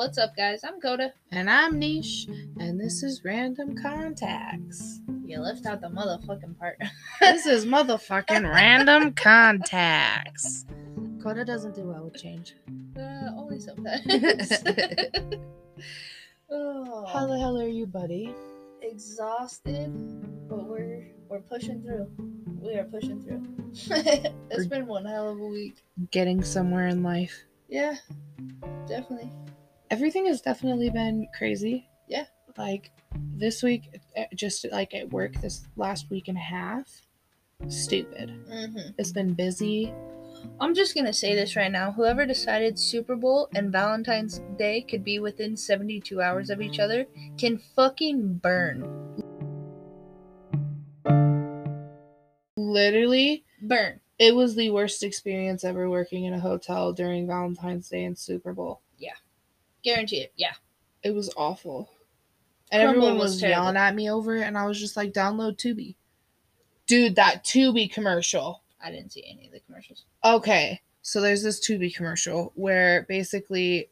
What's up, guys? I'm Coda. And I'm Niche, and this is Random Contacts. You left out the motherfucking part. This is motherfucking Random Contacts. Coda doesn't do well with change. uh, only sometimes. oh, How the hell are you, buddy? exhausted, but we're we're pushing through. We are pushing through. it's been one hell of a week. Getting somewhere in life. Yeah, definitely. Everything has definitely been crazy. Yeah. Like this week, eh, just like at work, this last week and a half, stupid. hmm It's been busy. I'm just gonna say this right now. Whoever decided Super Bowl and Valentine's Day could be within 72 hours of each other can fucking burn. Literally, Burn. it was the worst experience ever working in a hotel during Valentine's Day and Super Bowl. Guarantee it. Yeah. It was awful. And Crumble everyone was was, yelling at me over it, and I was just like, download Tubi. Dude, that Tubi commercial. I didn't see any of the commercials. Okay, so there's this Tubi commercial where basically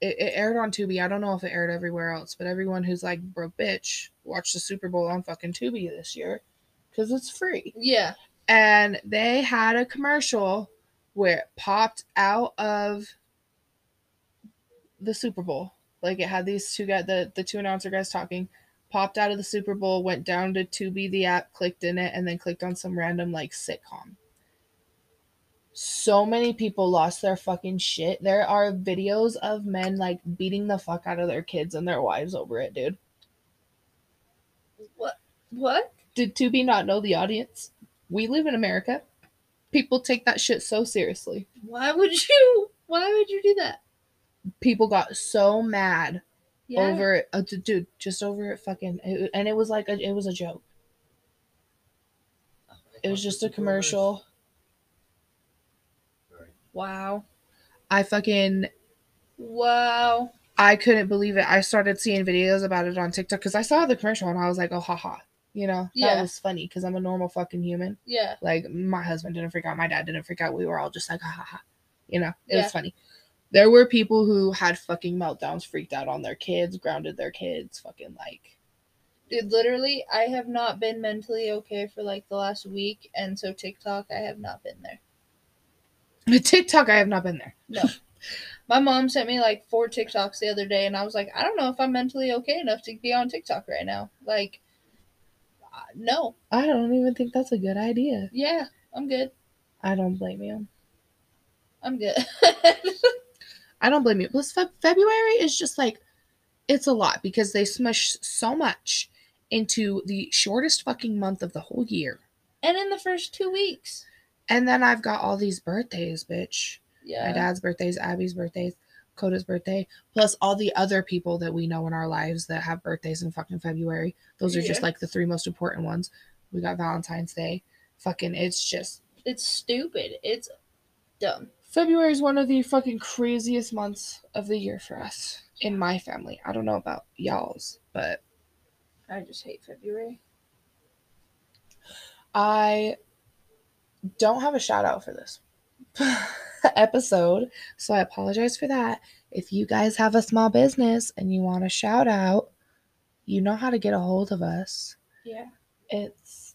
it, it aired on Tubi. I don't know if it aired everywhere else, but everyone who's like broke bitch watched the Super Bowl on fucking Tubi this year because it's free. Yeah. And they had a commercial where it popped out of the Super Bowl. Like it had these two guys, the, the two announcer guys talking, popped out of the Super Bowl, went down to Tubi, the app, clicked in it, and then clicked on some random like sitcom. So many people lost their fucking shit. There are videos of men like beating the fuck out of their kids and their wives over it, dude. What? What? Did Tubi not know the audience? We live in America. People take that shit so seriously. Why would you? Why would you do that? People got so mad Yeah. over it, uh, dude, just over it, fucking, it, and it was like a, it was a joke. It was just a commercial. Wow. I fucking, Wow. I couldn't believe it. I started seeing videos about it on TikTok because I saw the commercial and I was like, oh, haha, you know, Yeah. that was funny because I'm a normal fucking human. Yeah. Like my husband didn't freak out, my dad didn't freak out. We were all just like, ha ha ha. You know, it Yeah. was funny. There were people who had fucking meltdowns, freaked out on their kids, grounded their kids, fucking like. Dude, literally, I have not been mentally okay for like the last week, and so TikTok, I have not been there. TikTok, I have not been there. No. My mom sent me like four TikToks the other day, and I was like, I don't know if I'm mentally okay enough to be on TikTok right now. Like, uh, no. I don't even think that's a good idea. Yeah, I'm good. I don't blame you. I'm good. I don't blame you. Plus, Feb- February is just like, it's a lot because they smush so much into the shortest fucking month of the whole year. and in the first two weeks. And then I've got all these birthdays, bitch. Yeah. My dad's birthdays, Abby's birthdays, Coda's birthday, plus all the other people that we know in our lives that have birthdays in fucking February. Those are just like the three most important ones. We got Valentine's Day. Fucking, it's just It's stupid. It's dumb. February is one of the fucking craziest months of the year for us in my family. I don't know about y'all's, but I just hate February. I don't have a shout out for this episode, so I apologize for that. If you guys have a small business and you want a shout out, you know how to get a hold of us. Yeah. It's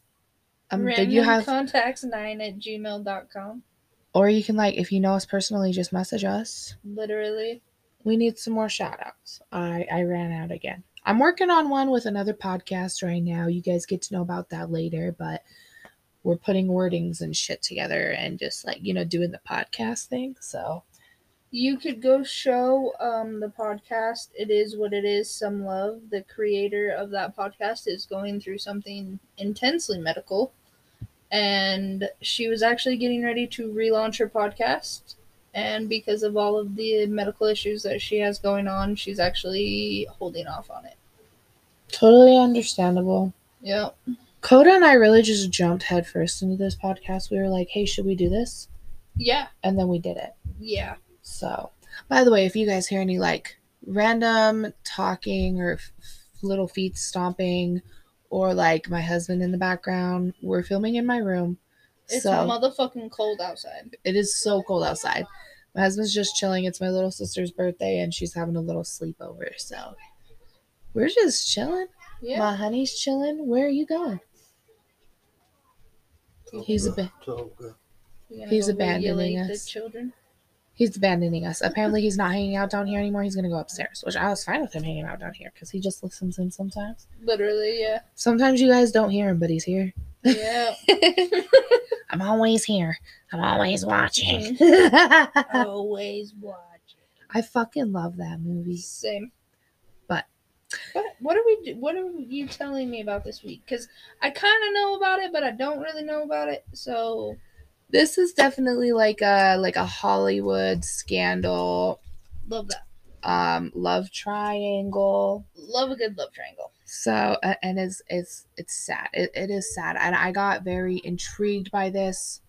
um, did you have, contacts nine at gmail.com. or you can like, if you know us personally, just message us. Literally. We need some more shout outs. I I ran out again. I'm working on one with another podcast right now. You guys get to know about that later, but we're putting wordings and shit together and just like, you know, doing the podcast thing. So, You could go show um the podcast. It is what it is. Some love. The creator of that podcast is going through something intensely medical, and she was actually getting ready to relaunch her podcast. And because of all of the medical issues that she has going on, she's actually holding off on it. totally understandable. Yep. Coda and I really just jumped headfirst into this podcast. We were like, hey, should we do this? Yeah. And then we did it. Yeah. So, by the way, if you guys hear any like random talking or f- little feet stomping or like my husband in the background, we're filming in my room. It's so motherfucking cold outside. it is so cold outside. My husband's just chilling. It's my little sister's birthday, and she's having a little sleepover. So we're just chilling. Yeah. My honey's chilling. Where are you going? He's a bit. Toga. You gonna He's go abandoning us. The children. He's abandoning us. Apparently, he's not hanging out down here anymore. He's gonna go upstairs, which I was fine with him hanging out down here because he just listens in sometimes. Literally, yeah. Sometimes you guys don't hear him, but he's here. Yeah. I'm always here. I'm always watching. Mm-hmm. Always watch. I fucking love that movie. Same. But- What what are we what are you telling me about this week? Because I kind of know about it, but I don't really know about it. So This is definitely like a like a Hollywood scandal, love that. um, love triangle. Love a good love triangle. So a- and it's it's it's sad. It, it is sad, and I got very intrigued by this.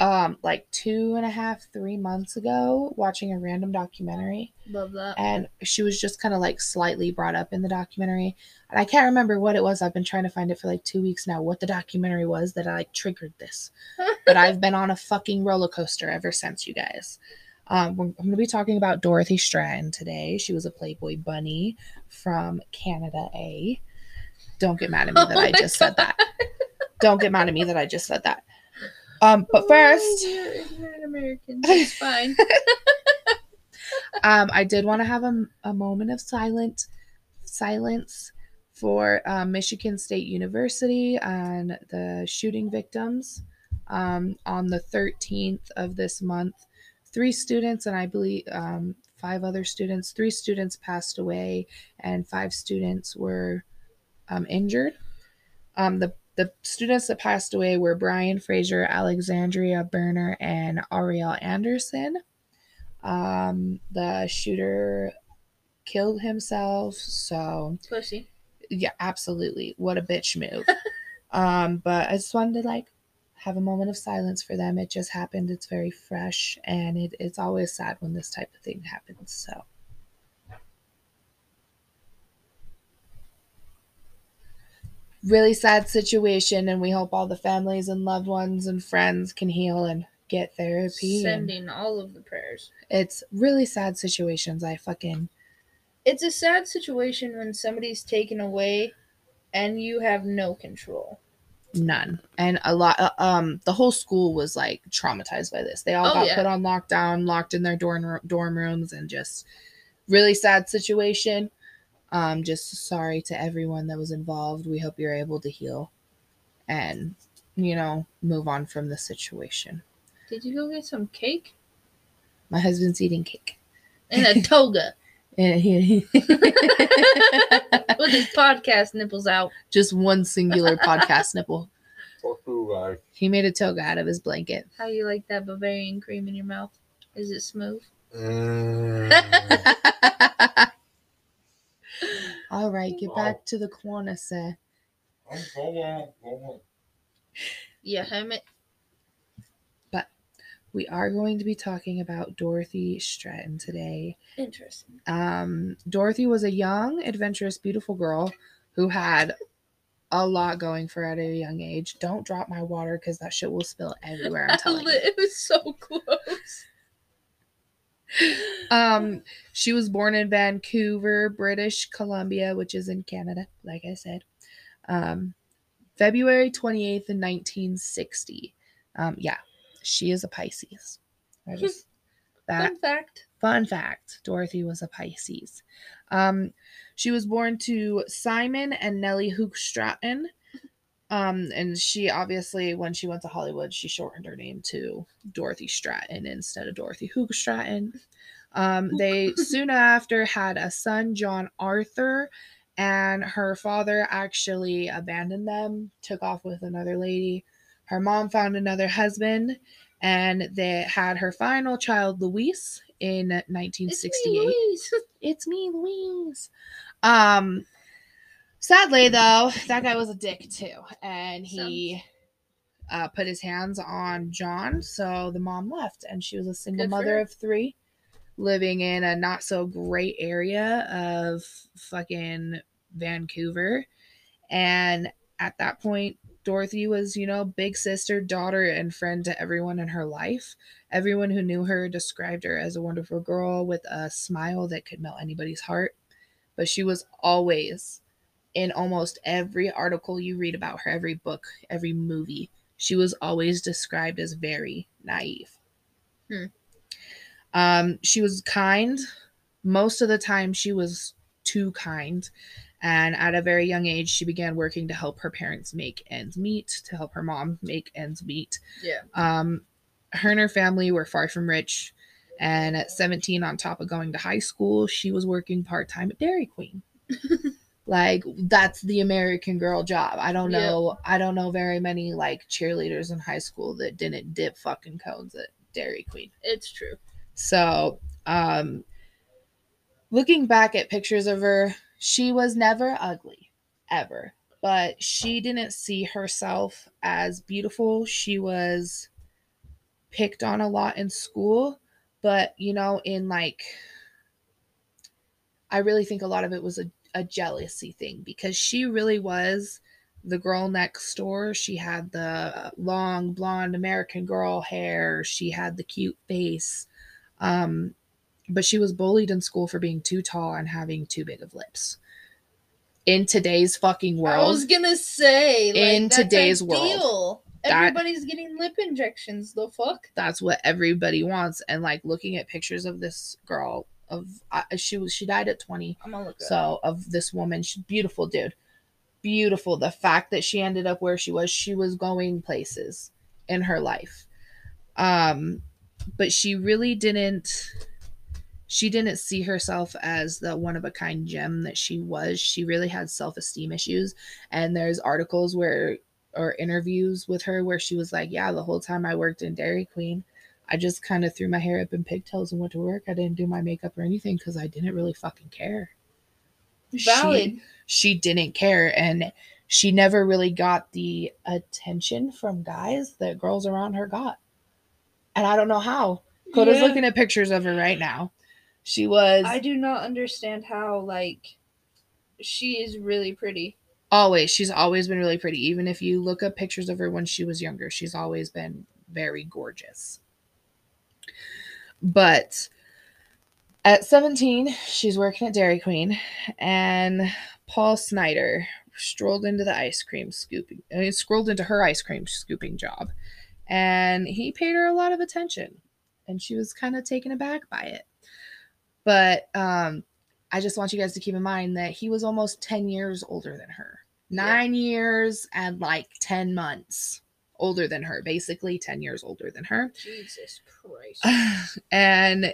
Um, like two and a half, three months ago, watching a random documentary, Love that. and she was just kind of like slightly brought up in the documentary, and I can't remember what it was. I've been trying to find it for like two weeks now. What the documentary was that I like triggered this, but I've been on a fucking roller coaster ever since, you guys. Um, we're- I'm going to be talking about Dorothy Stratten today. She was a Playboy bunny from Canada A. Don't get mad at me Oh that I my just said that. Don't get mad at me that I just said that. Um, but first, we're ignorant Americans. It's fine. um, I did want to have a, a moment of silent silence for um, Michigan State University and the shooting victims. Um, on the 13th of this month, three students and I believe um, five other students, three students passed away and five students were um, injured. Um, the the students that passed away were Brian Fraser, Alexandria Verner, and Arielle Anderson. Um, the shooter killed himself, so Pussy. yeah, absolutely. What a bitch move. um, but I just wanted to like have a moment of silence for them. It just happened. It's very fresh, and it, it's always sad when this type of thing happens. So. Really sad situation, and we hope all the families and loved ones and friends can heal and get therapy. Sending all of the prayers. it's really sad situations. I fucking It's a sad situation when somebody's taken away and you have no control. none and a lot uh, um the whole school was like traumatized by this they all Oh, got yeah. put on lockdown locked in their dorm dorm rooms and just really sad situation um just sorry to everyone that was involved we hope you're able to heal and you know move on from the situation Did you go get some cake? my husband's eating cake And a toga And he- with his podcast nipples out. just one singular podcast nipple Fuck you guys. he made a toga out of his blanket How you like that Bavarian cream in your mouth? Is it smooth? Mm. all right get back to the corner sir I'm going, going. Yeah, Hermit. But we are going to be talking about Dorothy Stratten today. Interesting. Um, Dorothy was a young, adventurous, beautiful girl who had a lot going for her at a young age. Don't drop my water because that shit will spill everywhere. I'm telling you. It was so close. Um, she was born in Vancouver, British Columbia, which is in Canada, like I said. Um, February 28th in 1960. Um, yeah, she is a Pisces. Just that Fun fact. Fun fact Dorothy was a Pisces. Um, she was born to Simon and Nellie Hoogstraten. Um, and she obviously, when she went to Hollywood, she shortened her name to Dorothy Stratten instead of Dorothy Hoogstraten. Um, they soon after had a son, John Arthur, and her father actually abandoned them, took off with another lady. Her mom found another husband, and they had her final child, Louise, in 1968. It's 1968. me, Louise. It's me, Louise. Um, sadly though, that guy was a dick too, and he uh, put his hands on John. So the mom left, and she was a single Good mother of three, living in a not so great area of fucking Vancouver. And at that point, Dorothy was, you know, big sister, daughter, and friend to everyone in her life. Everyone who knew her described her as a wonderful girl with a smile that could melt anybody's heart. But she was always in almost every article you read about her, every book, every movie, she was always described as very naive. Hmm. Um, she was kind. Most of the time, she was too kind. And at a very young age, she began working to help her parents make ends meet, to help her mom make ends meet. Yeah. Um, her and her family were far from rich. And at 17, on top of going to high school, she was working part time at Dairy Queen. like that's the American girl job. I don't know. I don't know very many like cheerleaders in high school that didn't dip fucking cones at Dairy Queen. It's true. So, um, looking back at pictures of her, she was never ugly, ever. But she didn't see herself as beautiful. She was picked on a lot in school, but you know, in like, I really think a lot of it was a, a jealousy thing because she really was the girl next door. She had the long blonde American girl hair, she had the cute face. Um, but she was bullied in school for being too tall and having too big of lips. In today's fucking world, I was gonna say like, In today's world, deal. that- Everybody's getting lip injections. The fuck? that's what everybody wants. And like looking at pictures of this girl, of uh, she was she died at twenty, I'm gonna look. it up. so of this woman, she's beautiful, dude, beautiful. The fact that she ended up where she was, she was going places in her life, um, but she really didn't. She didn't see herself as the one of a kind gem that she was. She really had self esteem issues, and there's articles where or interviews with her where she was like, "Yeah, the whole time I worked in Dairy Queen." I just kind of threw my hair up in pigtails and went to work. I didn't do my makeup or anything because I didn't really fucking care. Valid. She, she didn't care. And she never really got the attention from guys that girls around her got. And I don't know how. Coda's Yeah. looking at pictures of her right now. She was I do not understand how like she is really pretty. always, she's always been really pretty. Even if you look up pictures of her when she was younger, she's always been very gorgeous. But at 17, she's working at Dairy Queen, and Paul Snider strolled into the ice cream scooping, uh, scrolled into her ice cream scooping job, and he paid her a lot of attention, and she was kind of taken aback by it. But um, I just want you guys to keep in mind that he was almost 10 years older than her. Yeah. Nine years and like 10 months older than her, basically 10 years older than her. Jesus Christ. and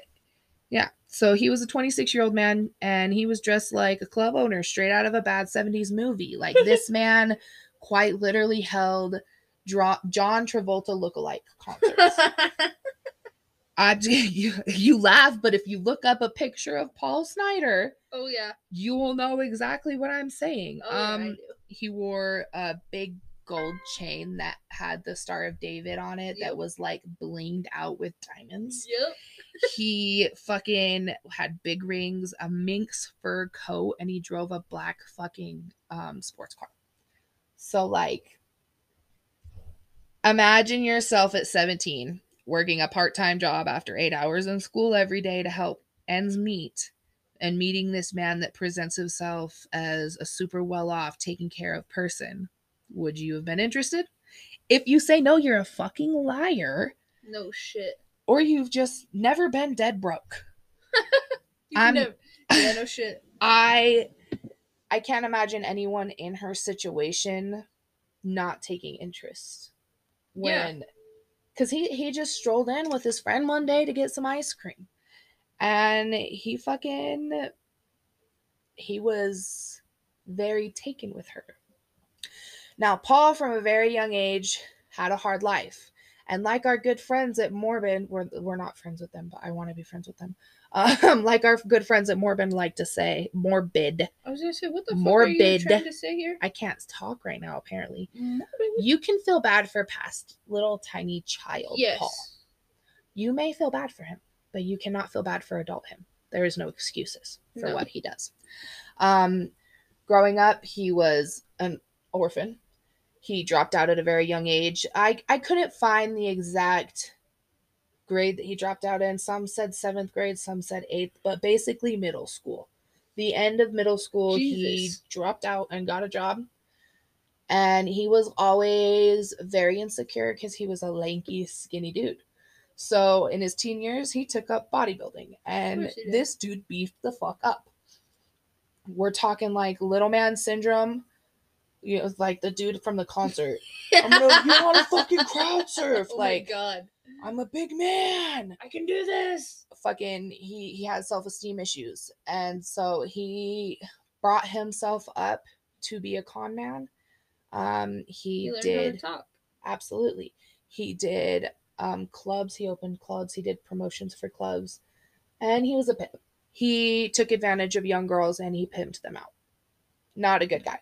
yeah, so he was a 26 year old man and he was dressed like a club owner straight out of a bad 70s movie. Like this man quite literally held John Travolta lookalike concerts. I, you, you laugh, but if you look up a picture of Paul Snider, oh yeah. you will know exactly what I'm saying. Oh yeah, I um, do. he wore a big gold chain that had the Star of David on it Yep. that was like blinged out with diamonds. Yep. he fucking had big rings, a minx fur coat, and he drove a black fucking um sports car. So like imagine yourself at 17 working a part-time job after 8 hours in school every day to help ends meet and meeting this man that presents himself as a super well-off taken care of person. Would you have been interested? If you say no, you're a fucking liar No shit. or you've just never been dead broke. I'm- never- yeah, no shit. I I can't imagine anyone in her situation not taking interest when cuz he he just strolled in with his friend one day to get some ice cream. And he fucking he was very taken with her. Now, Paul from a very young age had a hard life. And like our good friends at Morbid, we're, we're not friends with them, but I want to be friends with them. Um, like our good friends at Morbid like to say, morbid. I was gonna say, what the fuck are Morbid. you trying to say here? I can't talk right now, apparently. Morbid? You can feel bad for past little tiny child Yes. Paul. You may feel bad for him, but you cannot feel bad for adult him. There is no excuses for No. what he does. Um, growing up, he was an orphan. He dropped out at a very young age. I I couldn't find the exact grade that he dropped out in. Some said seventh grade, some said eighth, but basically middle school. The end of middle school, he dropped out and got a job. And he was always very insecure because he was a lanky, skinny dude. So in his teen years, he took up bodybuilding, and course he did. this dude beefed the fuck up. We're talking like little man syndrome. You know, like the dude from the concert. I'm gonna, you want to fucking crowd surf? oh like my god. I'm a big man. I can do this. Fucking he he has self-esteem issues. And so he brought himself up to be a con man. Um he, He did how to talk. absolutely. He did um clubs, he opened clubs, he did promotions for clubs. And he was a pimp. He took advantage of young girls and he pimped them out. Not a good guy.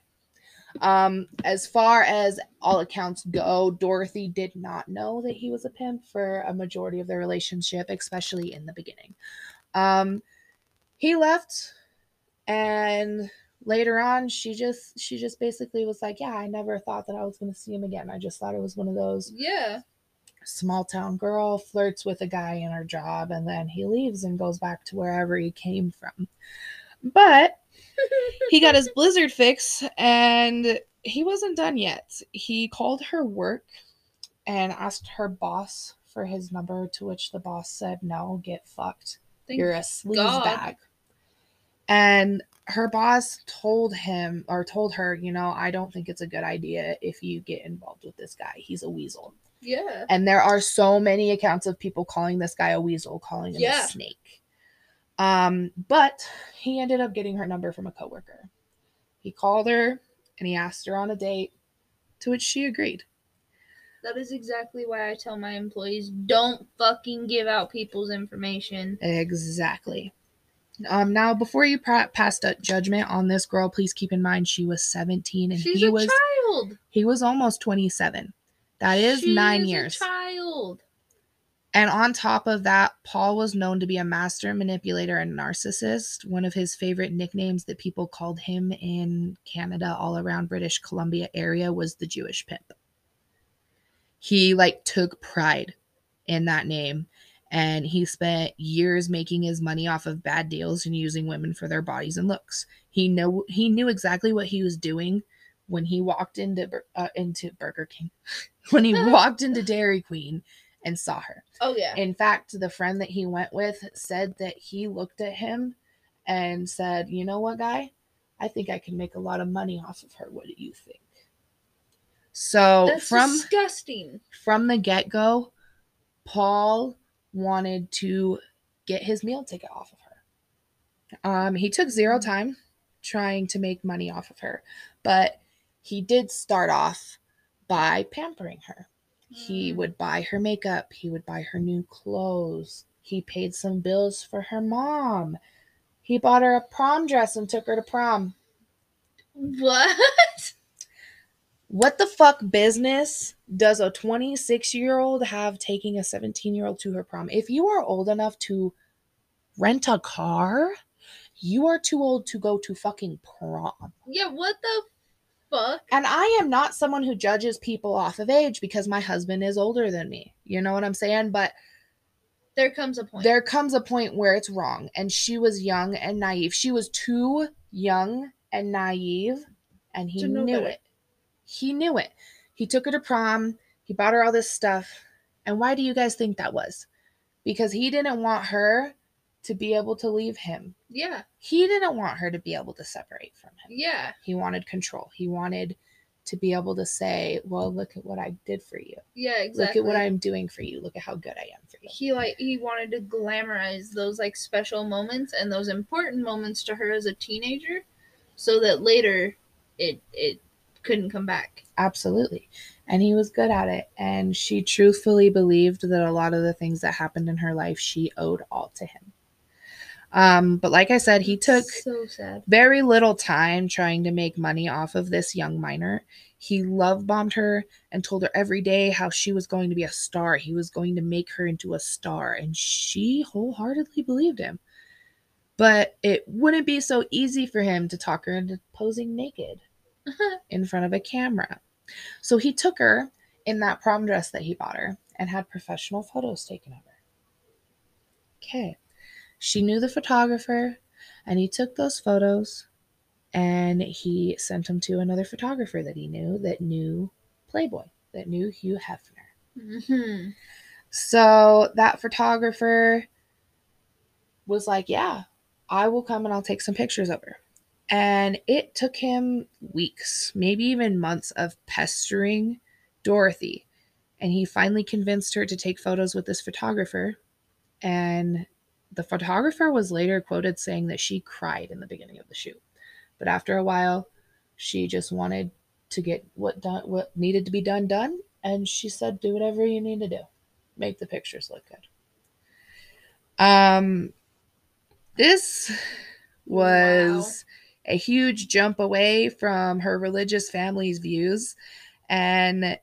Um, as far as all accounts go, Dorothy did not know that he was a pimp for a majority of their relationship, especially in the beginning. Um, he left, and later on, she just she just basically was like, "Yeah, I never thought that I was going to see him again. I just thought it was one of those Yeah. small town girl flirts with a guy in her job, and then he leaves and goes back to wherever he came from." But he got his blizzard fix and he wasn't done yet. He called her work and asked her boss for his number, to which the boss said, No, get fucked. Thank You're a sleaze God. bag. And her boss told him or told her, you know, I don't think it's a good idea if you get involved with this guy. He's a weasel. Yeah. And there are so many accounts of people calling this guy a weasel, calling him Yeah. a snake. Um, but he ended up getting her number from a coworker. He called her and he asked her on a date, to which she agreed. That is exactly why I tell my employees don't fucking give out people's information. Exactly. Um, now, before you pass a judgment on this girl, please keep in mind she was 17 and She's he a was child. he was almost 27. That is She nine is years. child. And on top of that, Paul was known to be a master manipulator and narcissist. One of his favorite nicknames that people called him in Canada, all around British Columbia area, was the Jewish pimp. He like took pride in that name and he spent years making his money off of bad deals and using women for their bodies and looks. He know he knew exactly what he was doing when he walked into uh, into Burger King, when he walked into Dairy Queen and saw her. Oh yeah. In fact, the friend that he went with said that he looked at him and said, You know what, guy? I think I can make a lot of money off of her. What do you think? So That's from disgusting. from the get-go, Paul wanted to get his meal ticket off of her. Um, he took zero time trying to make money off of her, but he did start off by pampering her. He Mm. would buy her makeup, he would buy her new clothes, he paid some bills for her mom. He bought her a prom dress and took her to prom. What? What the fuck business does a 26 year old have taking a 17 year old to her prom? If you are old enough to rent a car, you are too old to go to fucking prom. Yeah, what the fuck? And I am not someone who judges people off of age because my husband is older than me. You know what I'm saying? But There comes a point. there comes a point where it's wrong. And she was young and naive. She was too young and naive, and he knew better. it. He knew it. He took her to prom. He bought her all this stuff. And why do you guys think that was? Because he didn't want her to be able to leave him. yeah, He didn't want her to be able to separate from him. yeah, He wanted control. He wanted to be able to say, Well, look at what I did for you. yeah, exactly. Look at what I'm doing for you. Look at how good I am for you. he like he wanted to glamorize those like special moments and those important moments to her as a teenager so that later it it couldn't come back. Absolutely. And he was good at it. And she truthfully believed that a lot of the things that happened in her life, she owed all to him. Um, but like I said, he took so sad. very little time trying to make money off of this young minor. He love bombed her and told her every day how she was going to be a star. He was going to make her into a star. And she wholeheartedly believed him. But it wouldn't be so easy for him to talk her into posing naked in front of a camera. So he took her in that prom dress that he bought her and had professional photos taken of her. Okay. She knew the photographer and he took those photos and he sent them to another photographer that he knew that knew Playboy, that knew Hugh Hefner. hmm So that photographer was like, Yeah, I will come and I'll take some pictures of her. And it took him weeks, maybe even months of pestering Dorothy. And he finally convinced her to take photos with this photographer. And the photographer was later quoted saying that she cried in the beginning of the shoot. But after a while, she just wanted to get what done what needed to be done done. And she said, Do whatever you need to do make the pictures look good. Um, this was a huge jump away from her religious family's views. And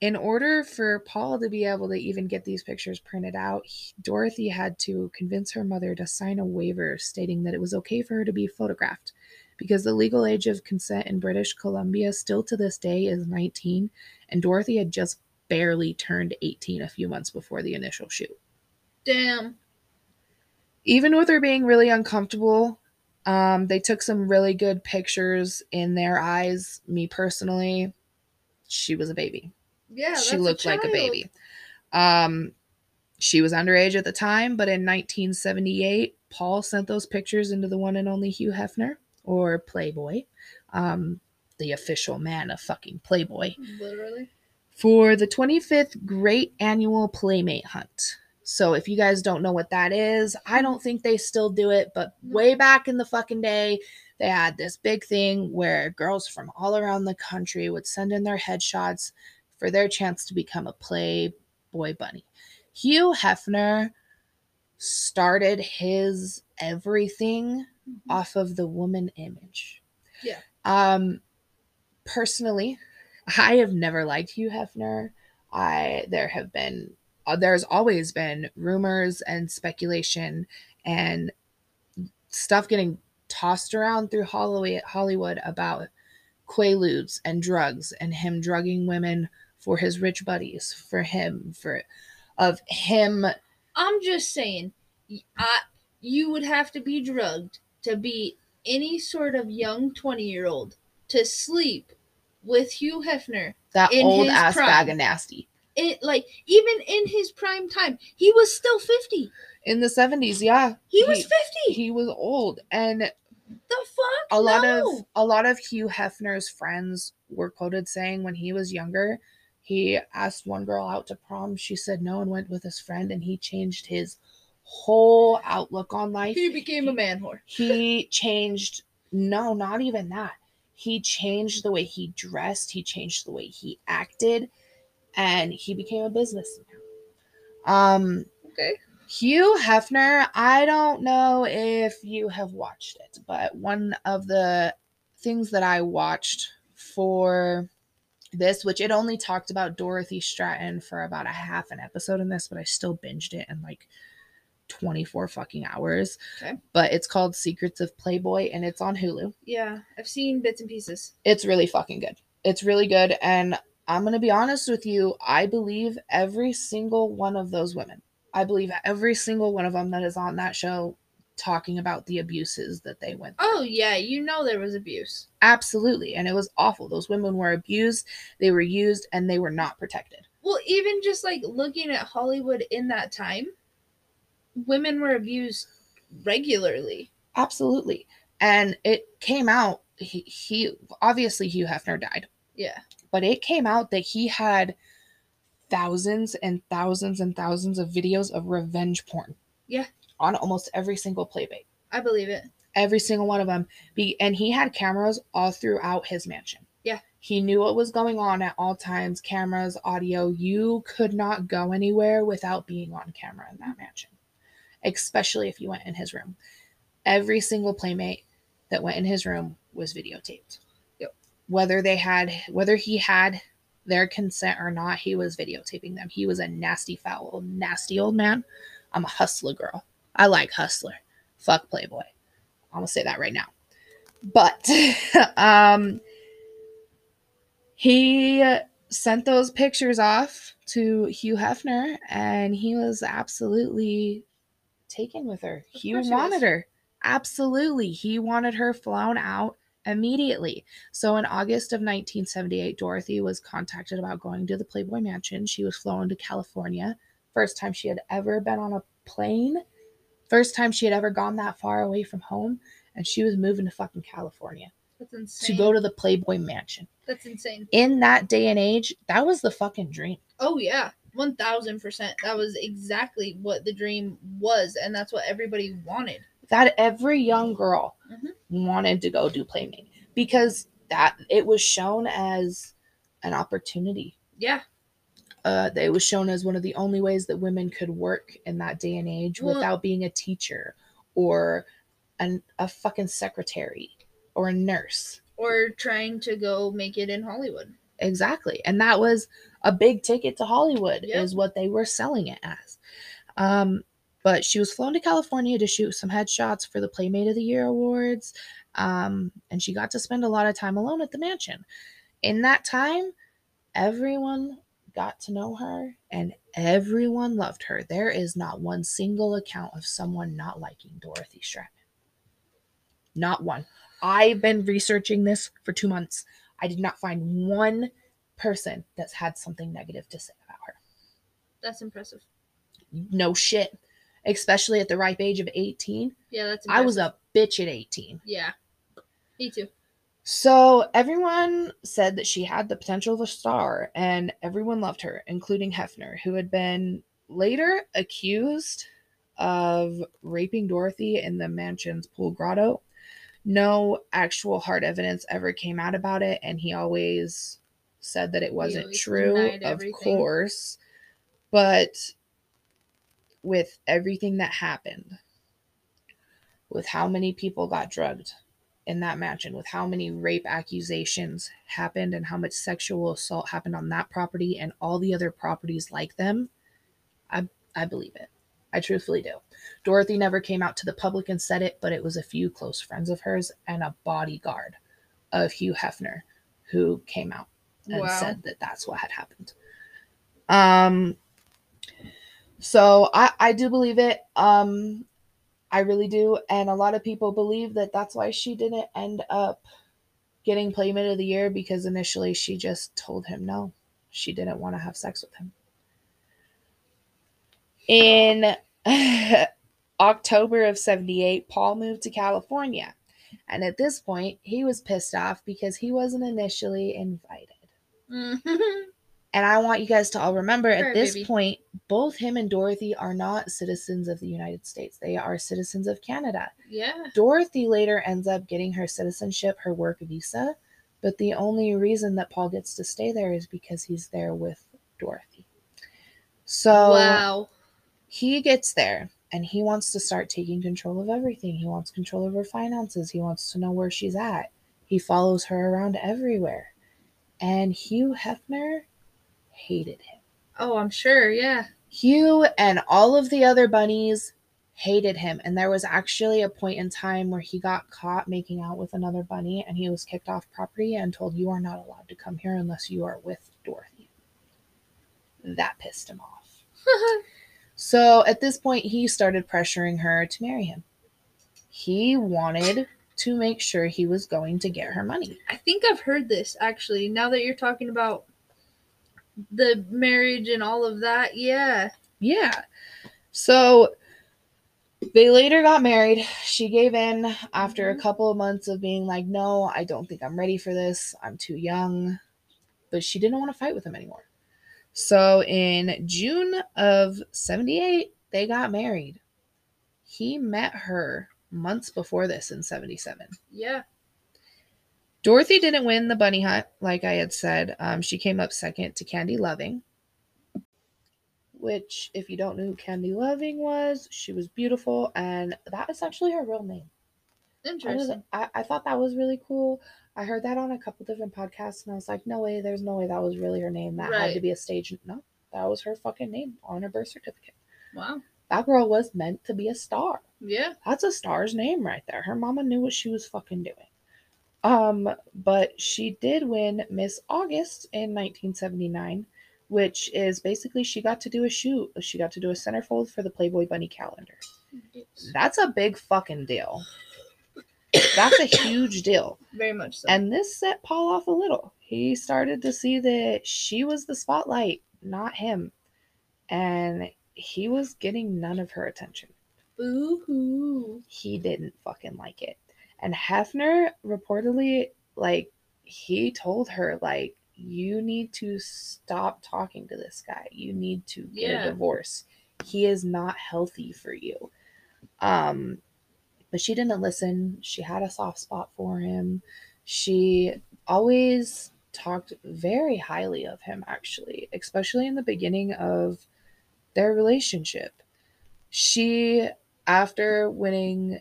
in order for Paul to be able to even get these pictures printed out, he- Dorothy had to convince her mother to sign a waiver stating that it was okay for her to be photographed because the legal age of consent in British Columbia still to this day is 19, and Dorothy had just barely turned 18 a few months before the initial shoot. Damn. Even with her being really uncomfortable, um, they took some really good pictures in their eyes. Me personally, she was a baby. Yeah. she looked like a baby. Um, she was underage at the time, but in 1978, Paul sent those pictures into the one and only Hugh Hefner, or Playboy, um, the official man of fucking Playboy, Literally. for the 25th Great Annual Playmate Hunt. So if you guys don't know what that is, I don't think they still do it, but way back in the fucking day, they had this big thing where girls from all around the country would send in their headshots for their chance to become a Playboy bunny. Hugh Hefner started his everything off of the woman image. Yeah. Um personally, I have never liked Hugh Hefner. I there have been uh, there's always been rumors and speculation and stuff getting tossed around through Hollywood Hollywood about quaaludes and drugs and him drugging women for his rich buddies, for him, for of him I'm just saying, I, you would have to be drugged to be any sort of young twenty year old to sleep with Hugh Hefner. that old ass prime. bag of nasty. It like even in his prime time, he was still fifty. In the 70s, yeah. He was fifty. he was old and the fuck? a lot No. of a lot of Hugh Hefner's friends were quoted saying when he was younger, he asked one girl out to prom. She said no and went with his friend, and he changed his whole outlook on life. he became a man whore. He changed. No, not even that. He changed the way he dressed. He changed the way he acted, and he became a businessman. Um, Okay. Hugh Hefner, I don't know if you have watched it, but one of the things that I watched for this, which it only talked about Dorothy Stratten for about a half an episode in this, but I still binged it in like 24 fucking hours. Okay. But it's called Secrets of Playboy and it's on Hulu. Yeah, I've seen bits and pieces. It's really fucking good. It's really good. And I'm going to be honest with you. I believe every single one of those women. I believe every single one of them that is on that show talking about the abuses that they went through. Oh yeah, you know there was abuse. Absolutely. And it was awful. Those women were abused, they were used, and they were not protected. Well, even just like looking at Hollywood in that time, women were abused regularly. Absolutely. And it came out, he, he obviously Hugh Hefner died, Yeah. but it came out that he had thousands and thousands and thousands of videos of revenge porn. Yeah. On almost every single playmate. I believe it. Every single one of them. Be and he had cameras all throughout his mansion. Yeah. He knew what was going on at all times, cameras, audio. You could not go anywhere without being on camera in that mansion. Especially if you went in his room. Every single playmate that went in his room was videotaped. Yep. Whether they had whether he had their consent or not, he was videotaping them. He was a nasty, foul, nasty old man. I'm a hustler girl. I like hustler. Fuck Playboy. I'm gonna say that right now. But um he sent those pictures off to Hugh Hefner, and he was absolutely taken with her. Of Hugh wanted her. Absolutely. He wanted her flown out immediately. So in August of 1978, Dorothy was contacted about going to the Playboy Mansion. She was flown to California. First time she had ever been on a plane. First time she had ever gone that far away from home. And she was moving to fucking California That's insane. to go to the Playboy Mansion. That's insane. In that day and age, that was the fucking dream. Oh yeah, one thousand percent. That was exactly what the dream was, and that's what everybody wanted. that every young girl Mhm. wanted to go do playmate because that it was shown as an opportunity Yeah, uh, it was shown as one of the only ways that women could work in that day and age Well- without being a teacher or an, a fucking secretary or a nurse or trying to go make it in Hollywood. exactly and that was a big ticket to hollywood Yep. is what they were selling it as um but she was flown to california to shoot some headshots for the playmate of the year awards um and she got to spend a lot of time alone at the mansion in that time everyone got to know her and everyone loved her there is not one single account of someone not liking dorothy stratten not one i've been researching this for two months I did not find one person that's had something negative to say about her. That's impressive. No shit. Especially at the ripe age of 18. Yeah, that's. I was a bitch at 18. Yeah, me too. So everyone said that she had the potential of a star, and everyone loved her, including Hefner, who had been later accused of raping Dorothy in the mansion's pool grotto. No actual hard evidence ever came out about it, and he always said that it wasn't true, of everything. course. But with everything that happened, with how many people got drugged in that mansion, with how many rape accusations happened and how much sexual assault happened on that property and all the other properties like them, I I believe it. I truthfully do. Dorothy never came out to the public and said it, but it was a few close friends of hers and a bodyguard of Hugh Hefner who came out and Wow. said that that's what had happened. Um so I I do believe it. Um I really do and a lot of people believe that that's why she didn't end up getting playmate of the year because initially she just told him no. She didn't want to have sex with him. In October of 78, Paul moved to California. And at this point, he was pissed off because he wasn't initially invited. Mm-hmm. And I want you guys to all remember at this baby. point, both him and Dorothy are not citizens of the United States. They are citizens of Canada. yeah, Dorothy later ends up getting her citizenship, her work visa, but the only reason that Paul gets to stay there is because he's there with Dorothy. So wow. he gets there and he wants to start taking control of everything. He wants control of her finances. He wants to know where she's at. He follows her around everywhere. And Hugh Hefner hated him. Oh, I'm sure. Yeah. Hugh and all of the other bunnies hated him. And there was actually a point in time where he got caught making out with another bunny and he was kicked off property and told, You are not allowed to come here unless you are with Dorothy. That pissed him off. So at this point, he started pressuring her to marry him. He wanted to make sure he was going to get her money. I think I've heard this actually. Now that you're talking about the marriage and all of that, yeah. Yeah. So they later got married. She gave in after a Mhm. couple of months of being like, no, I don't think I'm ready for this. I'm too young. But she didn't want to fight with him anymore. So in June of 78, they got married. He met her months before this in 77. Yeah. Dorothy didn't win the bunny hunt, like I had said. Um, she came up second to Candy Loving. Which, if you don't know who Candy Loving was, she was beautiful, and that is actually her real name. I, was, Interesting. I, I thought that was really cool. I heard that on a couple different podcasts, and I was like, no way, there's no way that was really her name. That had to be a stage. No, that was her fucking name on her birth certificate. Wow. That girl was meant to be a star. Yeah. That's a star's name right there. Her mama knew what she was fucking doing. Um, but she did win Miss August in 1979, which is basically she got to do a shoot. She got to do a centerfold for the Playboy Bunny calendar. That's a big fucking deal. That's a huge deal. Very much so. And this set Paul off a little. He started to see that she was the spotlight, not him. And he was getting none of her attention. boo hoo. He didn't fucking like it. And Hefner reportedly, like, he told her, like, you need to stop talking to this guy. You need to get Yeah. a divorce. He is not healthy for you. Um, but she didn't listen. She had a soft spot for him. She always talked very highly of him, actually, especially in the beginning of their relationship. She, after winning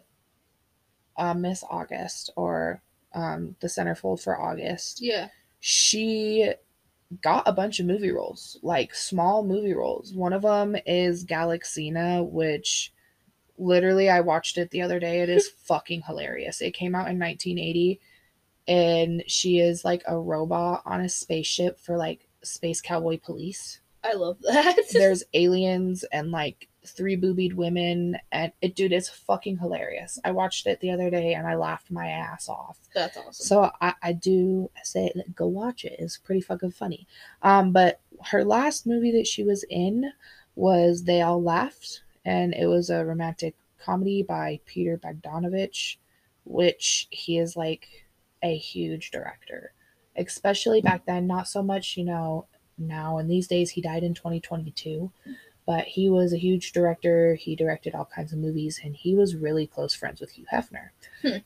uh, Miss August or um, the centerfold for August, Yeah. she got a bunch of movie roles, like small movie roles. One of them is Galaxina, which literally I watched it the other day. It is fucking hilarious. It came out in 1980 and she is like a robot on a spaceship for like space cowboy police. I love that. There's aliens and like three boobied women and it dude it's fucking hilarious. I watched it the other day and I laughed my ass off. That's awesome. So I, I do say like, go watch it. It's pretty fucking funny. Um, but her last movie that she was in was They All Laughed, and it was a romantic comedy by Peter Bogdanovich, which he is like a huge director, especially back then. Not so much, you know, now and these days. He died in 2022. But he was a huge director. He directed all kinds of movies, and he was really close friends with Hugh Hefner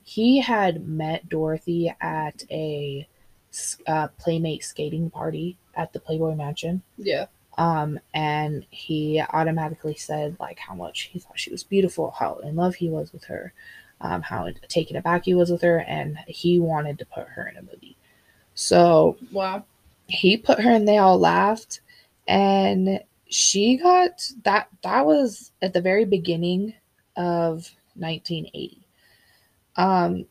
he had met Dorothy at a uh, playmate skating party at the Playboy Mansion. yeah. Um, and he automatically said like how much he thought she was beautiful, how in love he was with her, um, how taken aback he was with her, and he wanted to put her in a movie. So Wow. he put her in They All Laughed, and she got that. That was at the very beginning of 1980 um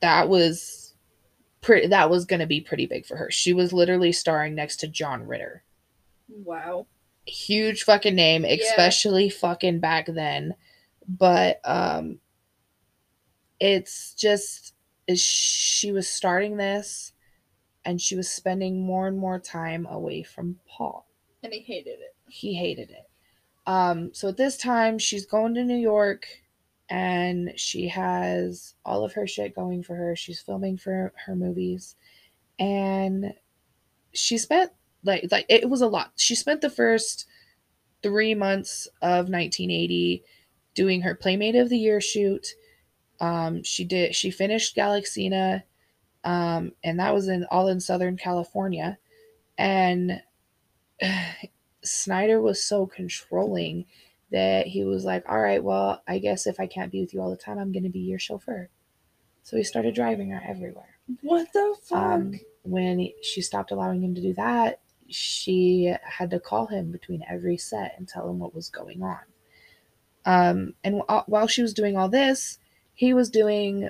that was pretty that was going to be pretty big for her she was literally starring next to john ritter Wow. huge fucking name especially fucking back then but um it's just she was starting this and she was spending more and more time away from paul And he hated it. He hated it. Um, so at this time, she's going to New York and she has all of her shit going for her. She's filming for her movies. And she spent like like it was a lot. She spent the first three months of 1980 doing her Playmate of the Year shoot. Um, she did she finished Galaxina, um, and that was in all in Southern California. And Snider was so controlling that he was like, All right, well, I guess if I can't be with you all the time, I'm going to be your chauffeur. So he started driving her everywhere. What the fuck? Um, when he- she stopped allowing him to do that, she had to call him between every set and tell him what was going on. Um, and wh- while she was doing all this, he was doing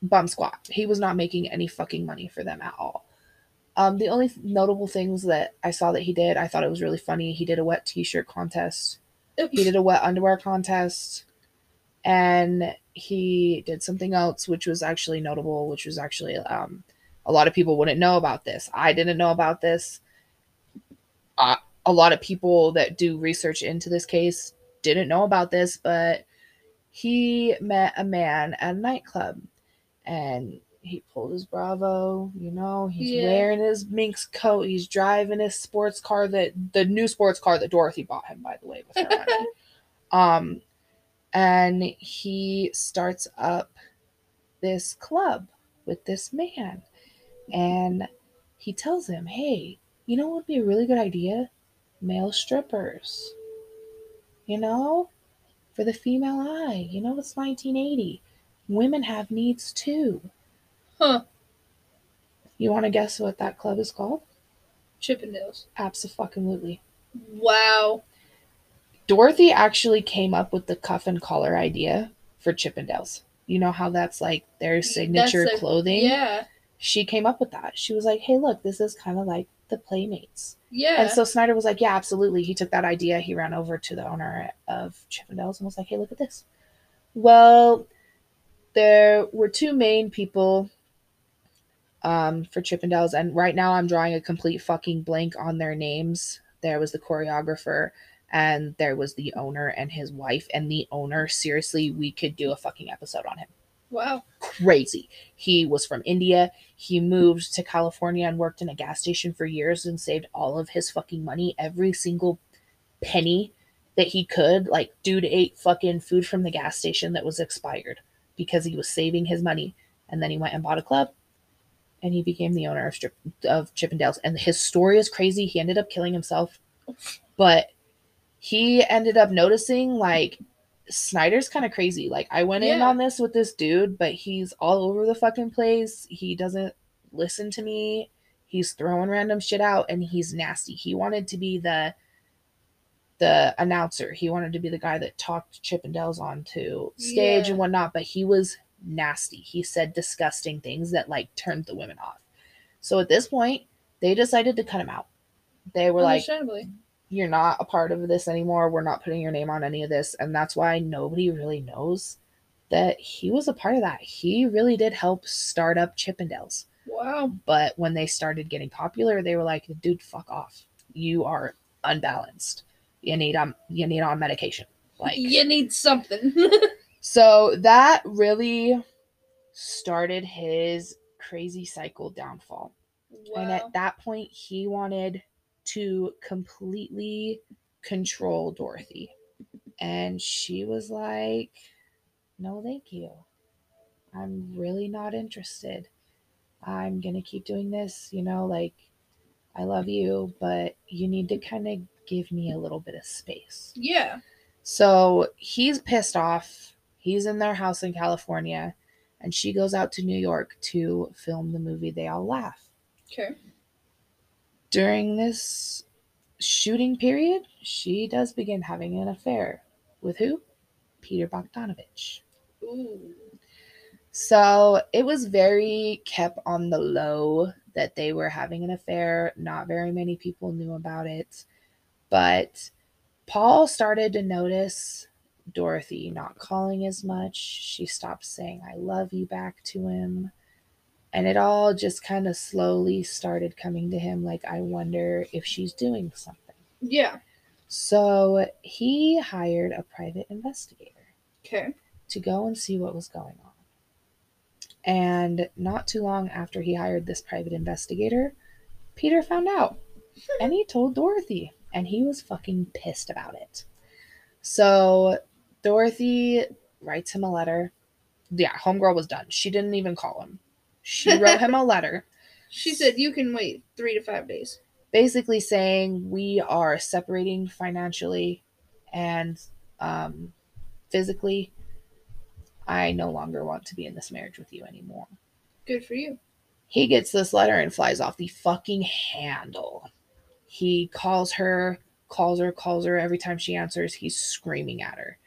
bum squat. He was not making any fucking money for them at all. Um, the only notable things that I saw that he did, I thought it was really funny. He did a wet t-shirt contest. He did a wet underwear contest, and he did something else which was actually notable, which was actually um, a lot of people wouldn't know about this. I didn't know about this. Uh, a lot of people that do research into this case didn't know about this, but he met a man at a nightclub and he pulled his Bravo, you know, he's Yeah. wearing his minx coat, he's driving his sports car that the new sports car that Dorothy bought him, by the way, um and he starts up this club with this man and he tells him, Hey, you know what would be a really good idea? Male strippers. You know? For the female eye. You know, it's 1980. Women have needs too. Huh. You want to guess what that club is called? Chippendales. Absolutely. Wow. Dorothy actually came up with the cuff and collar idea for Chippendales. You know how that's like their signature clothing? Yeah. she came up with that. She was like, "Hey, look, this is kind of like the Playmates." Yeah. And so Snider was like, "Yeah, absolutely." He took that idea. He ran over to the owner of Chippendales and was like, "Hey, look at this." Well, there were two main people um, for Chippendales, and right now I'm drawing a complete fucking blank on their names. There was the choreographer, and there was the owner and his wife. And the owner, seriously, we could do a fucking episode on him wow. crazy. He was from India. He moved to California and worked in a gas station for years and saved all of his fucking money, every single penny that he could. Like, dude ate fucking food from the gas station that was expired because he was saving his money. And then he went and bought a club and he became the owner of, Strip- of Chippendales. And his story is crazy. He ended up killing himself, but he ended up noticing like Snider's kind of crazy. Like I went in on this with this dude, but he's all over the fucking place. He doesn't listen to me. He's throwing random shit out and he's nasty. He wanted to be the the announcer. He wanted to be the guy that talked Chippendales onto stage Yeah. and whatnot, but he was nasty. He said disgusting things that like turned the women off. So at this point, they decided to cut him out. They were like, you're not a part of this anymore. We're not putting your name on any of this. And that's why nobody really knows that he was a part of that. He really did help start up Chippendales. Wow. But when they started getting popular, they were like, dude, fuck off. You are unbalanced. You need um you need on medication. Like you need something. so that really started his crazy cycle downfall. And at that point, he wanted to completely control Dorothy. And she was like, No, thank you. I'm really not interested. I'm going to keep doing this. You know, like, I love you, but you need to kind of give me a little bit of space. Yeah. So he's pissed off. He's in their house in California. And she goes out to New York to film the movie They All Laugh Okay. during this shooting period, she does begin having an affair with who? Peter Bogdanovich. Ooh. So it was very kept on the low that they were having an affair. Not very many people knew about it. But Paul started to notice Dorothy not calling as much. She stopped saying, I love you back to him. And it all just kind of slowly started coming to him like, I wonder if she's doing something. Yeah. So he hired a private investigator Okay. to go and see what was going on. And not too long after he hired this private investigator, Peter found out. And he told Dorothy, and he was fucking pissed about it. So Dorothy writes him a letter. Yeah, Homegirl was done. She didn't even call him. She wrote him a letter She said you can wait three to five days. basically saying we are separating financially and um, physically. I no longer want to be in this marriage with you anymore. Good for you. He gets this letter and flies off the fucking handle. He calls her, calls her, calls her. Every time she answers, he's screaming at her.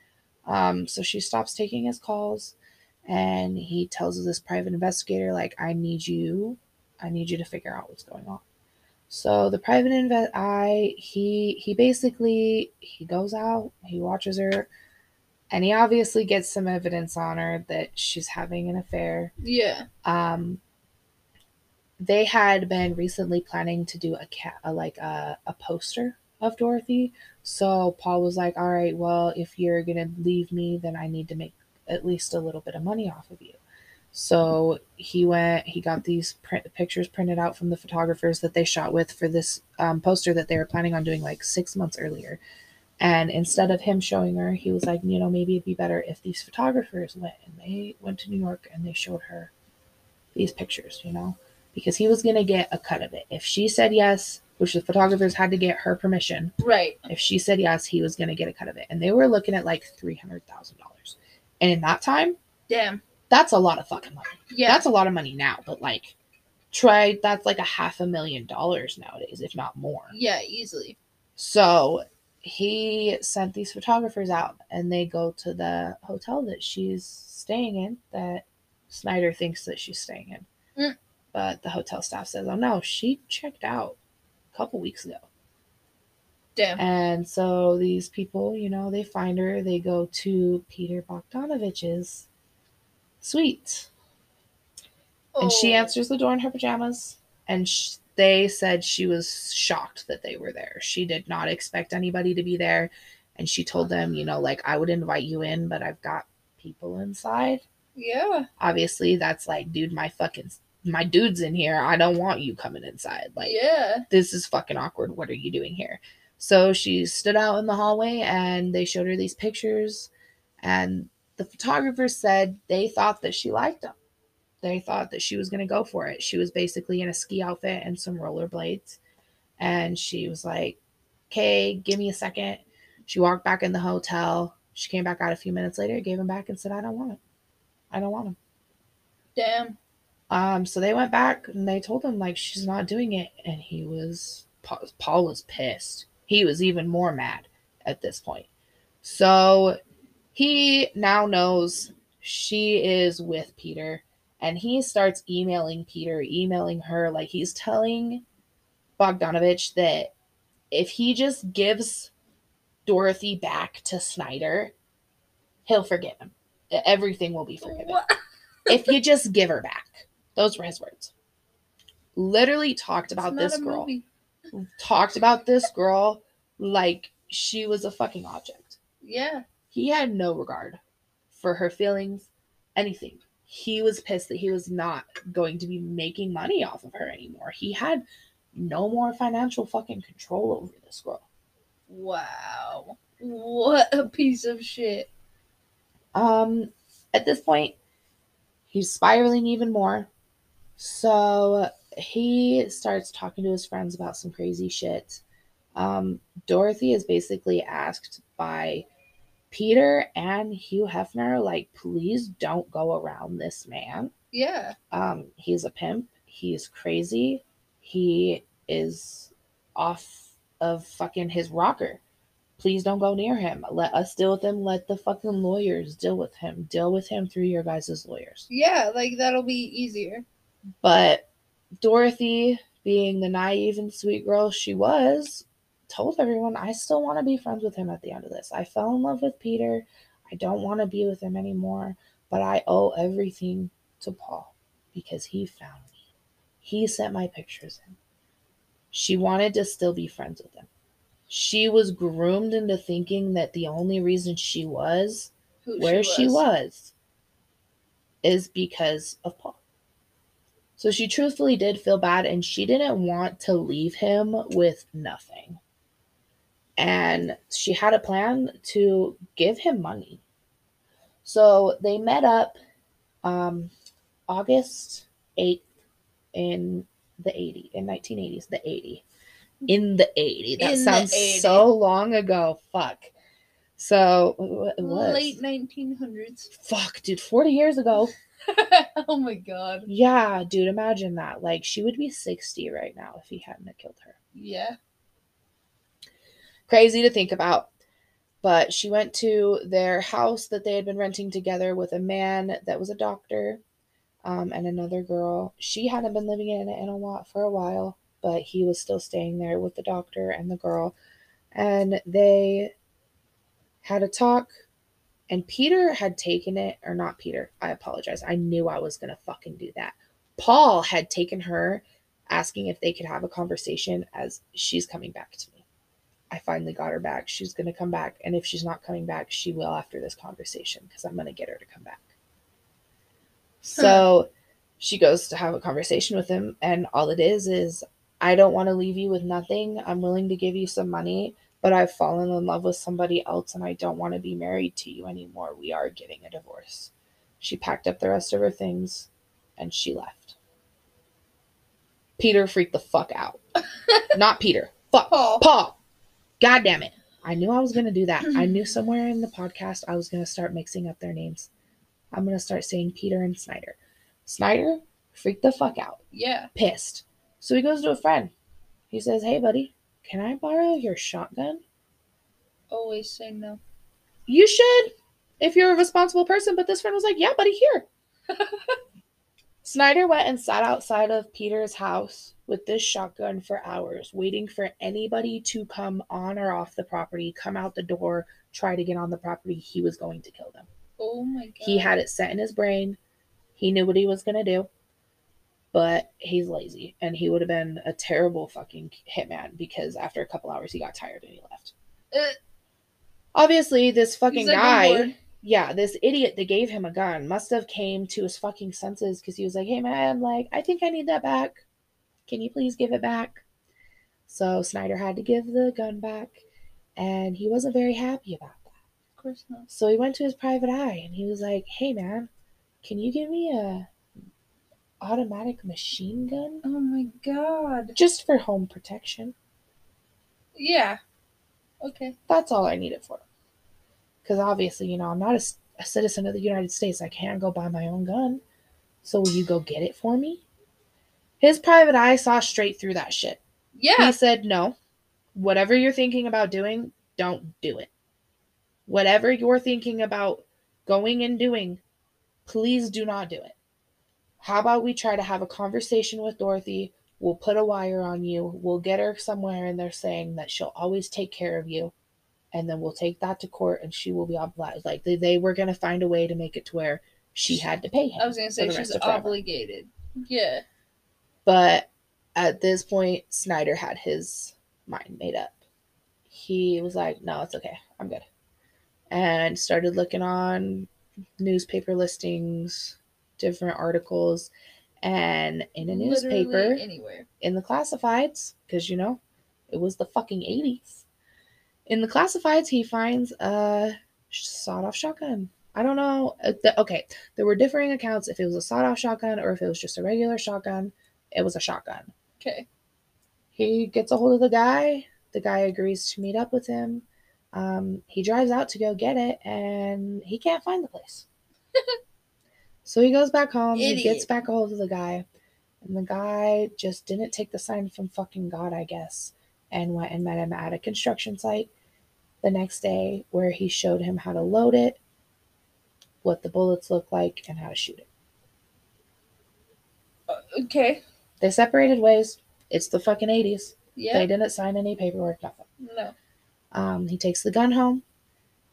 Um, so she stops taking his calls and he tells this private investigator, like, I need you, I need you to figure out what's going on. So the private invest I he he basically he goes out, he watches her, and he obviously gets some evidence on her that she's having an affair. Yeah. Um they had been recently planning to do a cat a, like a, a poster of Dorothy. So Paul was like, All right, well, if you're gonna leave me, then I need to make at least a little bit of money off of you. So he went, he got these print pictures printed out from the photographers that they shot with for this um, poster that they were planning on doing like six months earlier. And instead of him showing her, he was like, you know, maybe it'd be better if these photographers went and they went to New York and they showed her these pictures, you know, because he was going to get a cut of it. If she said yes, which the photographers had to get her permission, Right. if she said yes, he was going to get a cut of it. And they were looking at like $300,000. And in that time, Damn. that's a lot of fucking money. Yeah. That's a lot of money now, but like, try that's like a half a million dollars nowadays, if not more. yeah. Easily. So he sent these photographers out and they go to the hotel that she's staying in that Snider thinks that she's staying in. Mm. But the hotel staff says, oh no, she checked out a couple weeks ago. Damn. And so these people, you know, they find her, they go to Peter Bogdanovich's suite. And she Oh. answers the door in her pajamas. And sh- they said she was shocked that they were there. She did not expect anybody to be there. And she told them, you know, like, I would invite you in, but I've got people inside. Yeah. Obviously, that's like, dude, my fucking, my dude's in here. I don't want you coming inside. Like, yeah. this is fucking awkward. What are you doing here? So she stood out in the hallway and they showed her these pictures. And the photographers said they thought that she liked them. They thought that she was going to go for it. She was basically in a ski outfit and some rollerblades. And she was like, okay, give me a second. She walked back in the hotel. She came back out a few minutes later, gave him back, and said, I don't want it. I don't want him. Damn. Um, so they went back and they told him like she's not doing it, and he was Paul, was pissed. He was even more mad at this point. So he now knows she is with Peter, and he starts emailing Peter, emailing her like he's telling Bogdanovich that if he just gives Dorothy back to Snider, he'll forgive him. Everything will be forgiven What? if you just give her back. Those were his words. Literally talked about this girl. movie. Talked about this girl like she was a fucking object. Yeah. He had no regard for her feelings, anything. He was pissed that he was not going to be making money off of her anymore. He had no more financial fucking control over this girl. Wow. What a piece of shit. Um, at this point, he's spiraling even more. So he starts talking to his friends about some crazy shit. Um, Dorothy is basically asked by Peter and Hugh Hefner, like, please don't go around this man. Yeah. Um, he's a pimp. He's crazy. He is off of fucking his rocker. Please don't go near him. Let us deal with him. Let the fucking lawyers deal with him. Deal with him through your guys' lawyers. Yeah, like that'll be easier. But Dorothy, being the naive and sweet girl she was, told everyone, I still want to be friends with him at the end of this. I fell in love with Peter. I don't want to be with him anymore, but I owe everything to Paul because he found me. He sent my pictures in. She wanted to still be friends with him. She was groomed into thinking that the only reason she was Who where she was. is because of Paul. So she truthfully did feel bad and she didn't want to leave him with nothing. And she had a plan to give him money. So they met up um, August 8th in the 80, in 1980s, the 80. In the 80. That In sounds 80. so long ago. Fuck. So it was. Late 1900s. Fuck, dude, 40 years ago. oh my god. Yeah, dude, imagine that. Like, she would be 60 right now if he hadn't killed her. Yeah. Crazy to think about. But she went to their house that they had been renting together with a man that was a doctor um, and another girl. She hadn't been living in it in a while, for a while, but he was still staying there with the doctor and the girl. And they had a talk and Peter had taken it, or not Peter, I apologize. I knew I was going to fucking do that. Paul had taken her, asking if they could have a conversation as she's coming back to me. I finally got her back. She's going to come back. And if she's not coming back, she will after this conversation because I'm going to get her to come back. So she goes to have a conversation with him. And all it is is, I don't want to leave you with nothing. I'm willing to give you some money but I've fallen in love with somebody else and I don't want to be married to you anymore. We are getting a divorce. She packed up the rest of her things and she left. Peter freaked the fuck out. Not Peter. Fuck. Paul. Paul. God damn it. I knew I was going to do that. I knew somewhere in the podcast I was going to start mixing up their names. I'm going to start saying Peter and Snider. Snider freaked the fuck out Yeah. pissed. So he goes to a friend. He says, Hey, buddy, can I borrow your shotgun? Always say no. You should, if you're a responsible person. But this friend was like, Yeah, buddy, here. Snider went and sat outside of Peter's house with this shotgun for hours, waiting for anybody to come on or off the property, come out the door, try to get on the property. He was going to kill them. Oh my god. He had it set in his brain. He knew what he was going to do. But he's lazy and he would have been a terrible fucking hitman because after a couple hours he got tired and he left. Uh, Obviously, this fucking like, guy, yeah, this idiot that gave him a gun must have came to his fucking senses because he was like, "Hey man, like I think I need that back. Can you please give it back?" So Snider had to give the gun back, and he wasn't very happy about that. of course not. So he went to his private eye and he was like, "Hey man, can you give me a automatic machine gun Oh my god. just for home protection?" Yeah. Okay. That's all I need it for. Because obviously, you know, I'm not a citizen of the United States. I can't go buy my own gun. So will you go get it for me? His private eye saw straight through that shit. Yeah. He said, no. Whatever you're thinking about doing, don't do it. Whatever you're thinking about going and doing, please do not do it. How about we try to have a conversation with Dorothy? We'll put a wire on you. We'll get her somewhere, and they're saying that she'll always take care of you. And then we'll take that to court, and she will be obliged. Like they, they were going to find a way to make it to where she had to pay him. I was gonna say she's rest of forever. obligated. Yeah. But at this point, Snider had his mind made up. He was like, no, it's okay. I'm good. And started looking on newspaper listings, different articles, and in a newspaper, Literally anywhere. in the classifieds, because you know, it was the fucking 80s. In the classifieds, he finds a sawed off shotgun. I don't know. uh, okay, there were differing accounts if it was a sawed off shotgun or if it was just a regular shotgun. It was a shotgun. Okay. He gets a hold of the guy. The guy agrees to meet up with him. Um, he drives out to go get it, and he can't find the place. so he goes back home. He gets back a hold of the guy, and the guy just didn't take the sign from fucking God, I guess, and went and met him at a construction site the next day, where he showed him how to load it, what the bullets look like, and how to shoot it. Uh, okay. They separated ways. It's the fucking 80s. Yeah. They didn't sign any paperwork, nothing. No. Um, he takes the gun home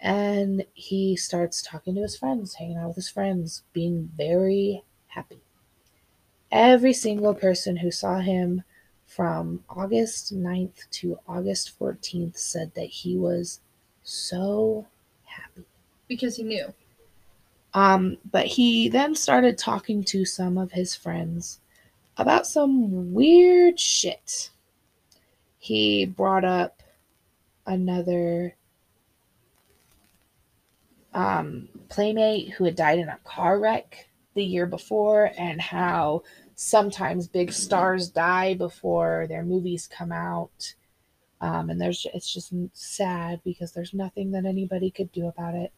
and he starts talking to his friends, hanging out with his friends, being very happy. Every single person who saw him from August 9th to August 14th said that he was so happy. Because he knew. Um, but he then started talking to some of his friends about some weird shit. He brought up another um, playmate who had died in a car wreck the year before, and how sometimes big stars die before their movies come out. Um, and there's it's just sad because there's nothing that anybody could do about it.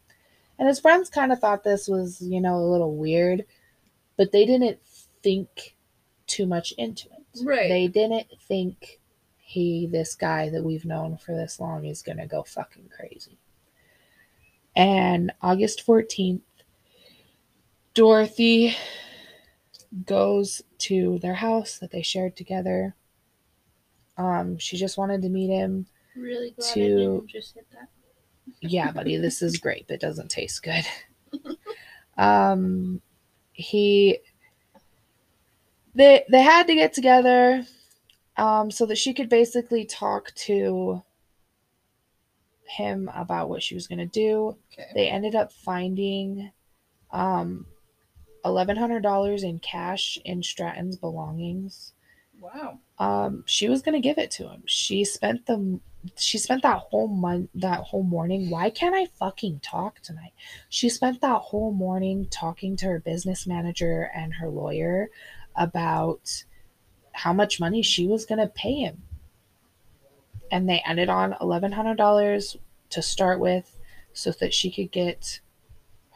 And his friends kind of thought this was, you know, a little weird, but they didn't think too much into it. Right. They didn't think he, this guy that we've known for this long, is going to go fucking crazy. And August 14th, Dorothy goes to their house that they shared together. Um, she just wanted to meet him Really glad I To- didn't just hit that. yeah, buddy, this is grape. It doesn't taste good. um, he, they they had to get together, um, so that she could basically talk to him about what she was gonna do. Okay. They ended up finding, um, eleven hundred dollars in cash in Stratten's belongings Wow. um she was gonna give it to him she spent the she spent that whole month that whole morning why can't i fucking talk tonight she spent that whole morning talking to her business manager and her lawyer about how much money she was gonna pay him and they ended on $1100 to start with so that she could get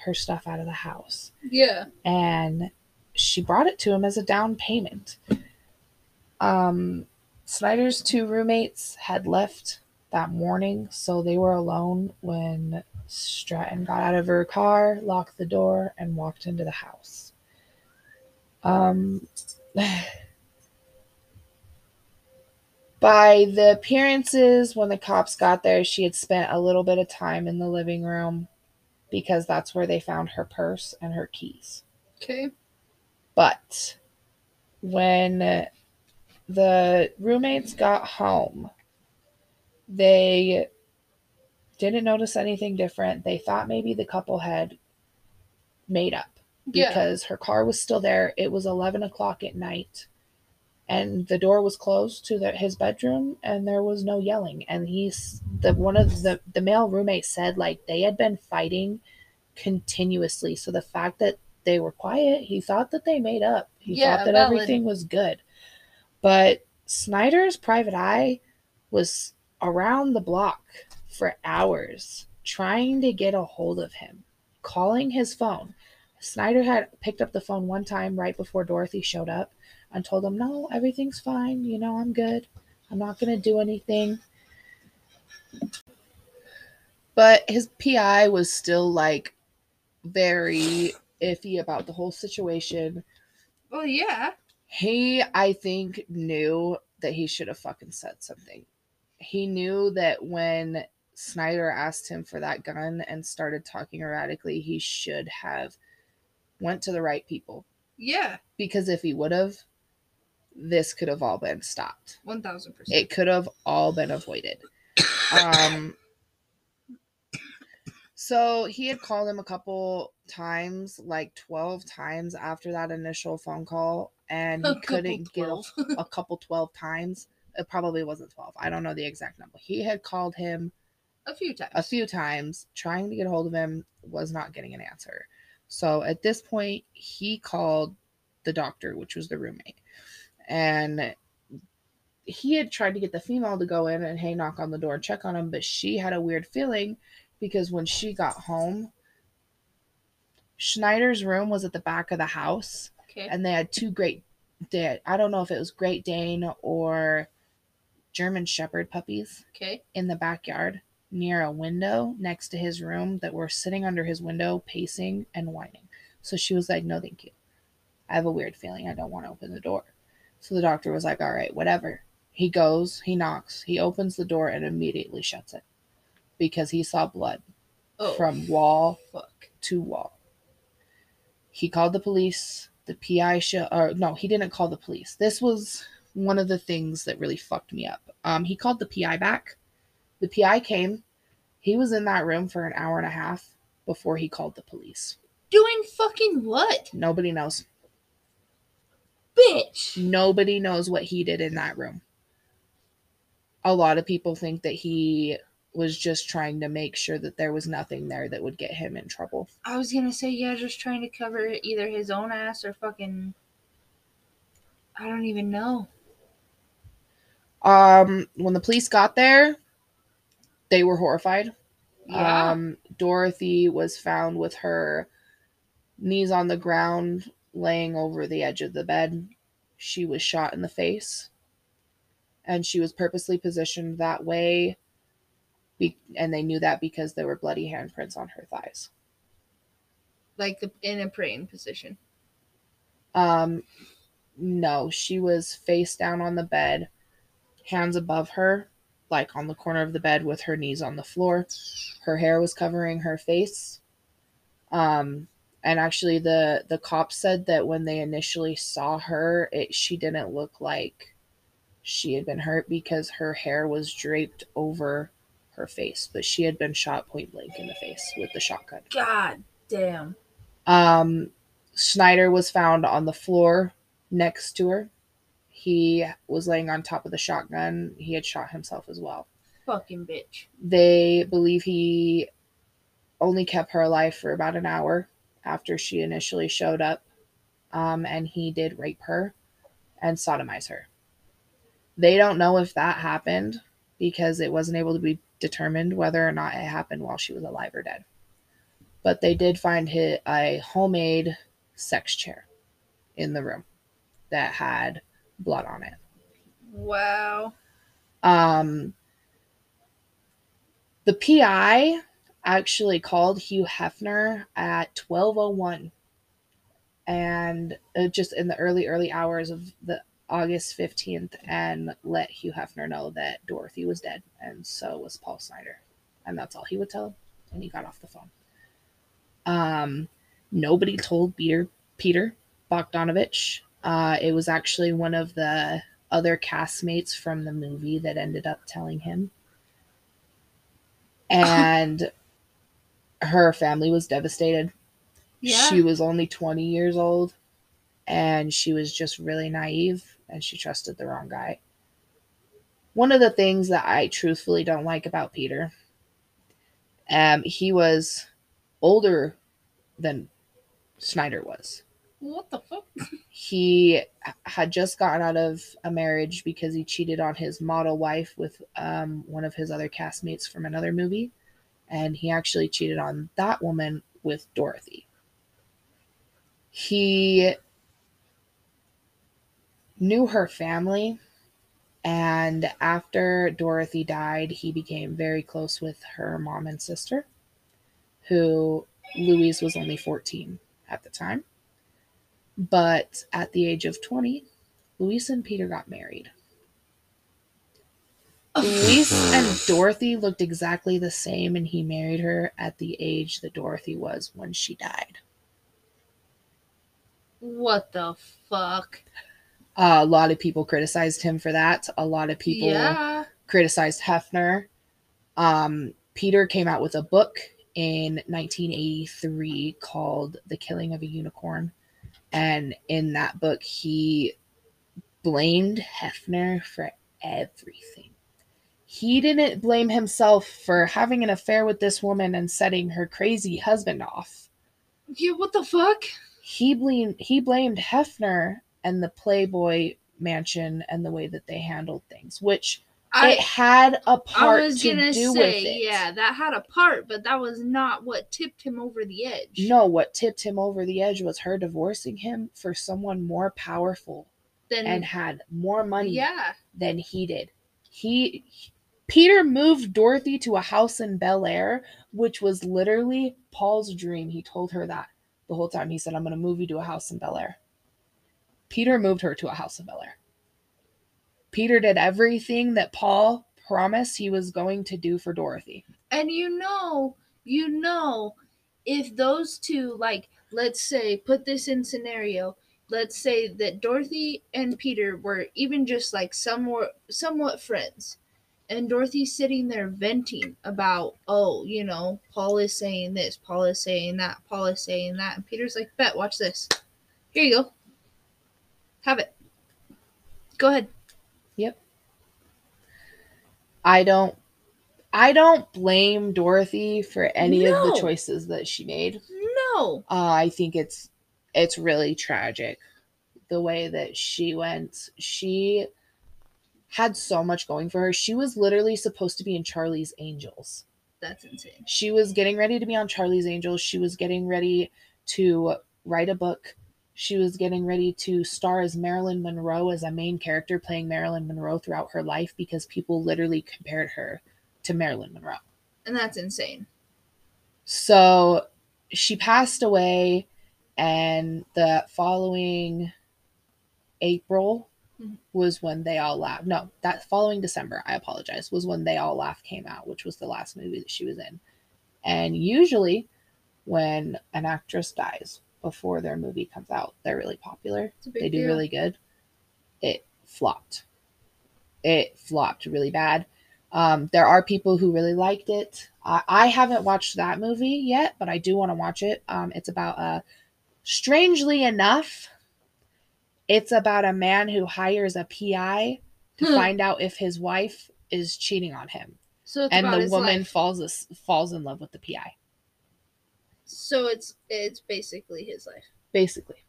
her stuff out of the house Yeah. and she brought it to him as a down payment. Um, Snider's two roommates had left that morning, so they were alone when Stratten got out of her car, locked the door, and walked into the house. Um, by the appearances, when the cops got there, she had spent a little bit of time in the living room because that's where they found her purse and her keys. Okay. But when the roommates got home, they didn't notice anything different. They thought maybe the couple had made up Yeah. because her car was still there. It was 11 o'clock at night. And the door was closed to the, his bedroom, and there was no yelling. And he's the one of the the male roommate said like they had been fighting continuously. So the fact that they were quiet, he thought that they made up. He Yeah, thought that valid. everything was good. But Snider's private eye was around the block for hours trying to get a hold of him, calling his phone. Snider had picked up the phone one time right before Dorothy showed up and told him, No, everything's fine. You know, I'm good. I'm not going to do anything. But his PI was still like very iffy about the whole situation. Well, yeah. He, I think, knew that he should have fucking said something. He knew that when Snider asked him for that gun and started talking erratically, he should have went to the right people. Yeah. Because if he would have, this could have all been stopped. One thousand percent. It could have all been avoided. Um so he had called him a couple times, like 12 times after that initial phone call, and he couldn't get a a couple 12 times. It probably wasn't 12. I don't know the exact number. He had called him a few times. a few times trying to get a hold of him, was not getting an answer. So at this point, he called the doctor, which was the roommate. And he had tried to get the female to go in and hey, knock on the door and check on him, but she had a weird feeling because when she got home, Schneider's room was at the back of the house Okay. and they had two great they had, I don't know if it was Great Dane or German Shepherd puppies Okay. in the backyard near a window next to his room that were sitting under his window pacing and whining. So she was like, "No, thank you. I have a weird feeling. I don't want to open the door." So the doctor was like, "All right, whatever." He goes, he knocks, he opens the door and immediately shuts it because he saw blood Oh. from wall fuck. to wall. He called the police. The PI show, or no, he didn't call the police. This was one of the things that really fucked me up. Um, he called the PI back. The PI came. He was in that room for an hour and a half before he called the police. Doing fucking what, Nobody knows. Bitch? Nobody knows what he did in that room. A lot of people think that he was just trying to make sure that there was nothing there that would get him in trouble. I was gonna say yeah, just trying to cover either his own ass or fucking. I don't even know. Um, when the police got there, they were horrified. Yeah. Um, Dorothy was found with her knees on the ground, laying over the edge of the bed. She was shot in the face, and she was purposely positioned that way. Be- and they knew that because there were bloody handprints on her thighs. like the, in a praying position. Um, no, she was face down on the bed, hands above her, like on the corner of the bed with her knees on the floor. Her hair was covering her face. Um, and actually, the the cops said that when they initially saw her, it she didn't look like she had been hurt because her hair was draped over her face, but she had been shot point blank in the face with the shotgun. God damn. Um, Schneider was found on the floor next to her. He was laying on top of the shotgun. He had shot himself as well. Fucking bitch. They believe he only kept her alive for about an hour after she initially showed up. Um, and he did rape her and sodomize her. They don't know if that happened because it wasn't able to be determined whether or not it happened while she was alive or dead. But they did find hi- a homemade sex chair in the room that had blood on it. Wow. Um, the PI actually called Hugh Hefner at 1201 and just in the early early hours of the August 15th and let Hugh Hefner know that Dorothy was dead and so was Paul Snider. And that's all he would tell him and he got off the phone. Um nobody told Peter Peter Bogdanovich. Uh it was actually one of the other castmates from the movie that ended up telling him. And her family was devastated. Yeah. She was only 20 years old and she was just really naive and she trusted the wrong guy. One of the things that I truthfully don't like about Peter, um, he was older than Snider was. what the fuck? He had just gotten out of a marriage because he cheated on his model wife with um, one of his other castmates from another movie. And he actually cheated on that woman with Dorothy. He knew her family. And after Dorothy died, he became very close with her mom and sister, who Louise was only 14 at the time. But at the age of 20, Louise and Peter got married. Louise and Dorothy looked exactly the same, and he married her at the age that Dorothy was when she died. What the fuck? Uh, a lot of people criticized him for that. A lot of people Yeah. criticized Hefner. Um, Peter came out with a book in 1983 called The Killing of a Unicorn. And in that book, he blamed Hefner for everything. He didn't blame himself for having an affair with this woman and setting her crazy husband off. Yeah, what the fuck? He blamed he blamed Hefner and the Playboy mansion and the way that they handled things, which I it had a part I was to gonna do say, with it. yeah, that had a part, but that was not what tipped him over the edge. No, what tipped him over the edge was her divorcing him for someone more powerful than, and had more money yeah, than he did. He Peter moved Dorothy to a house in Bel Air, which was literally Paul's dream. He told her that the whole time. He said, I'm going to move you to a house in Bel Air. Peter moved her to a house in Bel Air. Peter did everything that Paul promised he was going to do for Dorothy. and you know, you know, if those two, like, let's say, put this in scenario. Let's say that Dorothy and Peter were even just like somewhat, somewhat friends, and Dorothy's sitting there venting about, oh, you know, Paul is saying this, Paul is saying that, Paul is saying that, and Peter's like, bet, watch this. Here you go. Have it. Go ahead. Yep. I don't I don't blame Dorothy for any of the choices that she made. No. Uh, I think it's it's really tragic the way that she went. She had so much going for her. She was literally supposed to be in Charlie's Angels. That's insane. She was getting ready to be on Charlie's Angels. She was getting ready to write a book. She was getting ready to star as Marilyn Monroe as a main character playing Marilyn Monroe throughout her life because people literally compared her to Marilyn Monroe. And that's insane. So she passed away, and the following April Mhm. was when They All Laugh. No, that following December, I apologize, was when They All Laugh came out, which was the last movie that she was in. And usually, when an actress dies before their movie comes out, they're really popular. It's a big They do deal. really good. It flopped. It flopped really bad. Um, there are people who really liked it. I, I haven't watched that movie yet, but I do want to watch it. Um, it's about a, strangely enough, it's about a man who hires a PI to Hmm. find out if his wife is cheating on him, So it's and the woman life. falls falls in love with the PI. So it's it's basically his life. basically.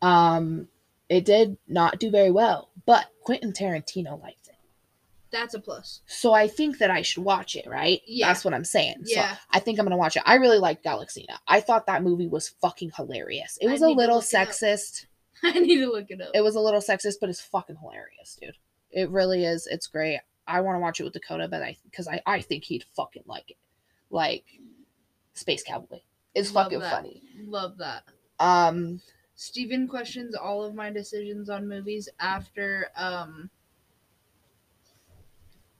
Um, it did not do very well, but Quentin Tarantino liked it. That's a plus. So I think that I should watch it, right? Yeah. That's what I'm saying. Yeah. So I think I'm gonna watch it. I really liked Galaxina. I thought that movie was fucking hilarious. It was a little sexist. I need to look it up. It was a little sexist, but it's fucking hilarious, dude. It really is. It's great. I want to watch it with Dakota, but I because I, I think he'd fucking like it. Like Space Cowboy. It's Love fucking that. funny. Love that. Um, Steven questions all of my decisions on movies after um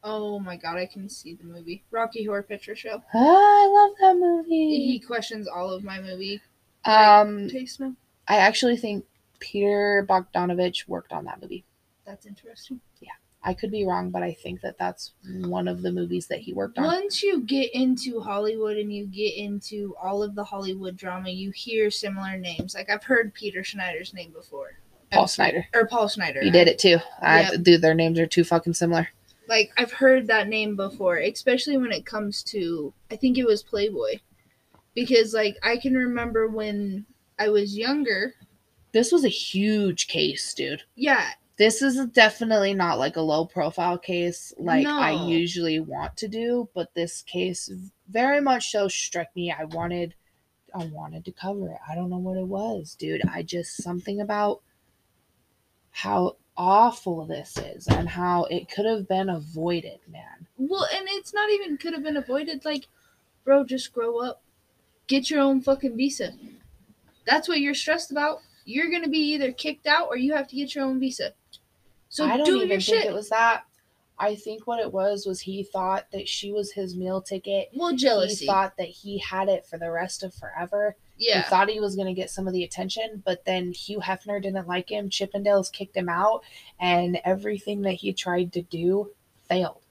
Oh my god, I can see the movie. Rocky Horror Picture Show. I love that movie. He questions all of my movie Um, taste now. I actually think Peter Bogdanovich worked on that movie. That's interesting. Yeah. I could be wrong, but I think that that's one of the movies that he worked on. Once you get into Hollywood and you get into all of the Hollywood drama, you hear similar names. Like I've heard Peter Schneider's name before. Paul Schneider. Or Paul Schneider. He did it too. I, Yep. Dude, their names are too fucking similar. like I've heard that name before, especially when it comes to I think it was Playboy. Because like I can remember when I was younger, This was a huge case, dude. yeah, This is definitely not like a low profile case like I usually want to do, but this case very much so struck me. I wanted I wanted to cover it. I don't know what it was, dude. I just something about how awful this is and how it could have been avoided, man. well, and it's not even could have been avoided. Like, bro, just grow up, get your own fucking visa. That's what you're stressed about. You're gonna be either kicked out or you have to get your own visa. So I don't do even your think shit. it was that. I think what it was was he thought that she was his meal ticket. well, jealousy. He thought that he had it for the rest of forever. yeah. He thought he was going to get some of the attention, but then Hugh Hefner didn't like him. Chippendales kicked him out, and everything that he tried to do failed.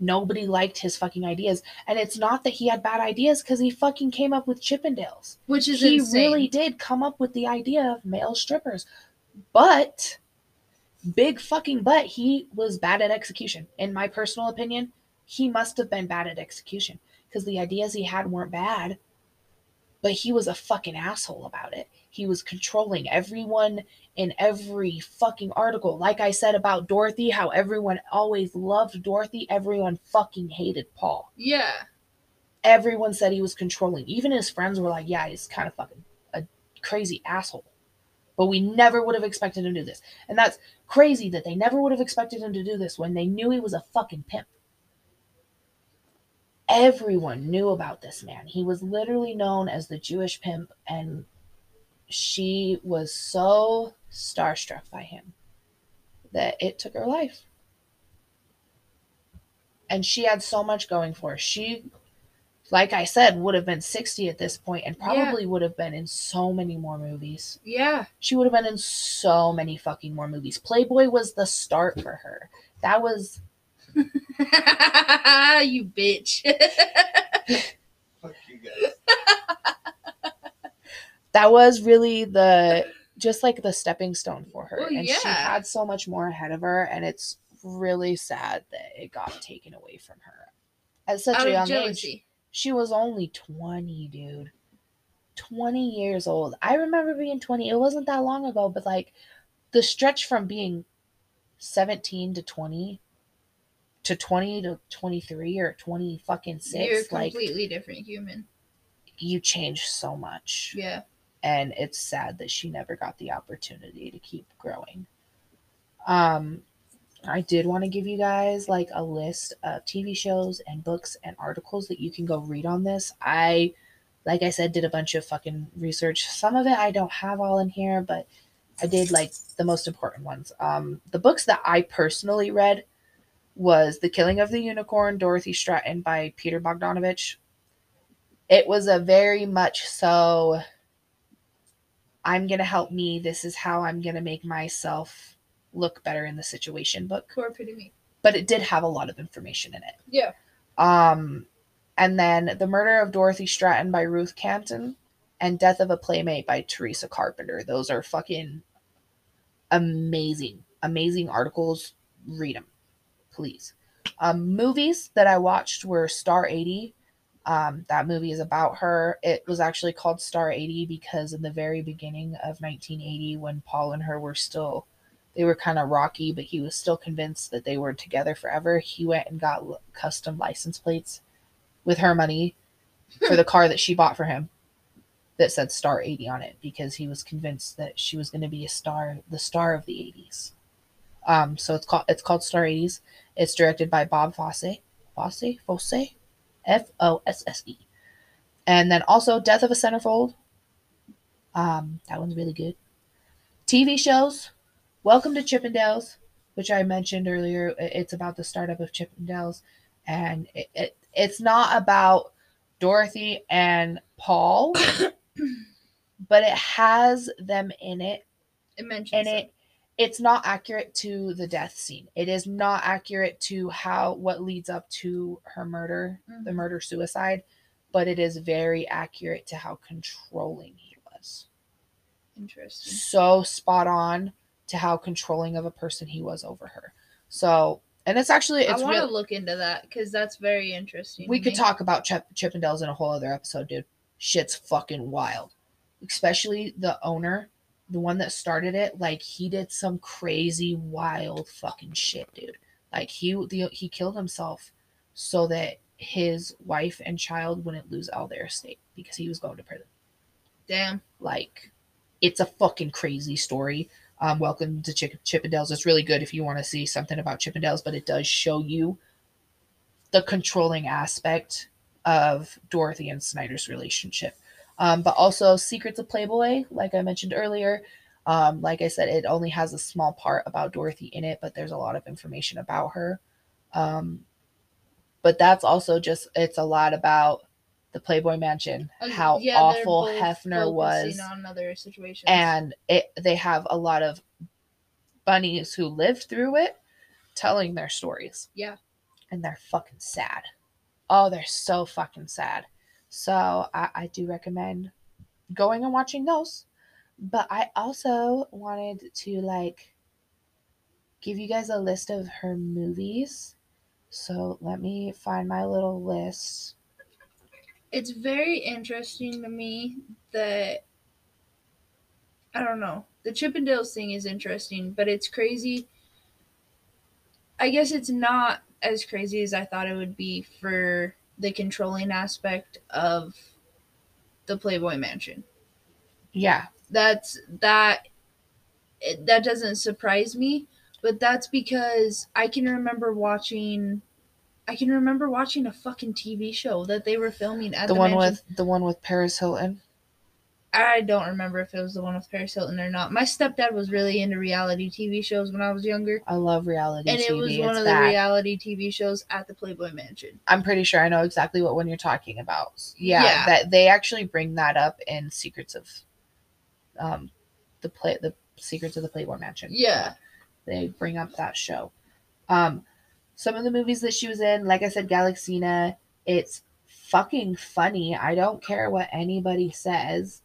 Nobody liked his fucking ideas. And it's not that he had bad ideas because he fucking came up with Chippendales. which is He insane. really did come up with the idea of male strippers. But, big fucking but, he was bad at execution. In my personal opinion, he must have been bad at execution because the ideas he had weren't bad, but he was a fucking asshole about it. He was controlling everyone in every fucking article. Like I said about Dorothy, how everyone always loved Dorothy, everyone fucking hated Paul Yeah. everyone said he was controlling. Even his friends were like, yeah, he's kind of fucking a crazy asshole. But we never would have expected him to do this. And that's crazy that they never would have expected him to do this when they knew he was a fucking pimp. Everyone knew about this man. He was literally known as the Jewish pimp, and she was so starstruck by him that it took her life. And she had so much going for her. She like I said, would have been 60 at this point and probably would have been in so many more movies. Yeah. She would have been in so many fucking more movies. Playboy was the start for her. That was you bitch. Fuck you guys. that was really the just like the stepping stone for her. Well, and she had so much more ahead of her and it's really sad that it got taken away from her. At such Out a young age. She was only 20, dude. 20 years old. I remember being 20. It wasn't that long ago, but like the stretch from being 17 to 20 to 20 to 23 or 20 fucking 6 You're a 6 like completely different human. you change so much. Yeah. And it's sad that she never got the opportunity to keep growing. Um I did want to give you guys like a list of TV shows and books and articles that you can go read on this. I, like I said, did a bunch of fucking research. Some of it I don't have all in here, but I did like the most important ones. Um, the books that I personally read was The Killing of the Unicorn, Dorothy Stratten by Peter Bogdanovich. It was a very much so I'm going to help me. This is how I'm going to make myself look better in the situation book Core pity me. but it did have a lot of information in it. Yeah. Um, and then The Murder of Dorothy Stratten by Ruth Canton and Death of a Playmate by Teresa Carpenter. Those are fucking amazing, amazing articles. Read them, please. Um, movies that I watched were Star 80. Um, that movie is about her. It was actually called Star 80 because in the very beginning of 1980, when Paul and her were still they were kind of rocky, but he was still convinced that they were together forever. He went and got custom license plates with her money for the car that she bought for him that said Star 80 on it because he was convinced that she was going to be a star, the star of the 80s. Um, so it's called it's called Star 80s. It's directed by Bob Fosse. Fosse? Fosse? F O S S E. And then also Death of a Centerfold Um, that one's really good. TV shows. Welcome to Chippendales, which I mentioned earlier. It's about the startup of Chippendales, and it, it it's not about Dorothy and Paul, but it has them in it It mentions and them. it it's not accurate to the death scene it is not accurate to how what leads up to her murder the Mhm. murder suicide but it is very accurate to how controlling he was Interesting. so spot on to how controlling of a person he was over her so and it's actually it's I want to look into that because that's very interesting. we could me. talk about Chip, chippendales in a whole other episode dude shit's fucking wild especially the owner the one that started it like he did some crazy wild fucking shit dude. Like he the, he killed himself so that his wife and child wouldn't lose all their estate because he was going to prison. Damn. like it's a fucking crazy story. Um welcome to Chick- chippendales. It's really good if you want to see something about chippendales but it does show you the controlling aspect of dorothy and Snider's relationship um but also secrets of playboy like i mentioned earlier. Um like i said it only has a small part about dorothy in it but there's a lot of information about her. Um but that's also just it's a lot about the playboy mansion Uh, how yeah, awful hefner was. on other situations. and it they have a lot of bunnies who lived through it telling their stories. Yeah. and they're fucking sad. Oh they're so fucking sad so i, I do recommend going and watching those but i also wanted to like give you guys a list of her movies so let me find my little list it's very interesting to me that I don't know. The Chippendales thing is interesting, but it's crazy. I guess it's not as crazy as I thought it would be for the controlling aspect of the Playboy Mansion. yeah That's that it, that doesn't surprise me, but that's because I can remember watching I can remember watching a fucking TV show that they were filming at the, the, one mansion. with the one with paris hilton I don't remember if it was the one with Paris Hilton or not. My stepdad was really into reality TV shows when I was younger, i love reality and TV. it was one It's of the reality TV shows at the Playboy Mansion. I'm pretty sure I know exactly what one you're talking about. Yeah, Yeah. that they actually bring that up in Secrets of um the play the Secrets of the Playboy Mansion. Yeah, They bring up that show. Um some of the movies that she was in, like I said, Galaxina, it's fucking funny. I don't care what anybody says.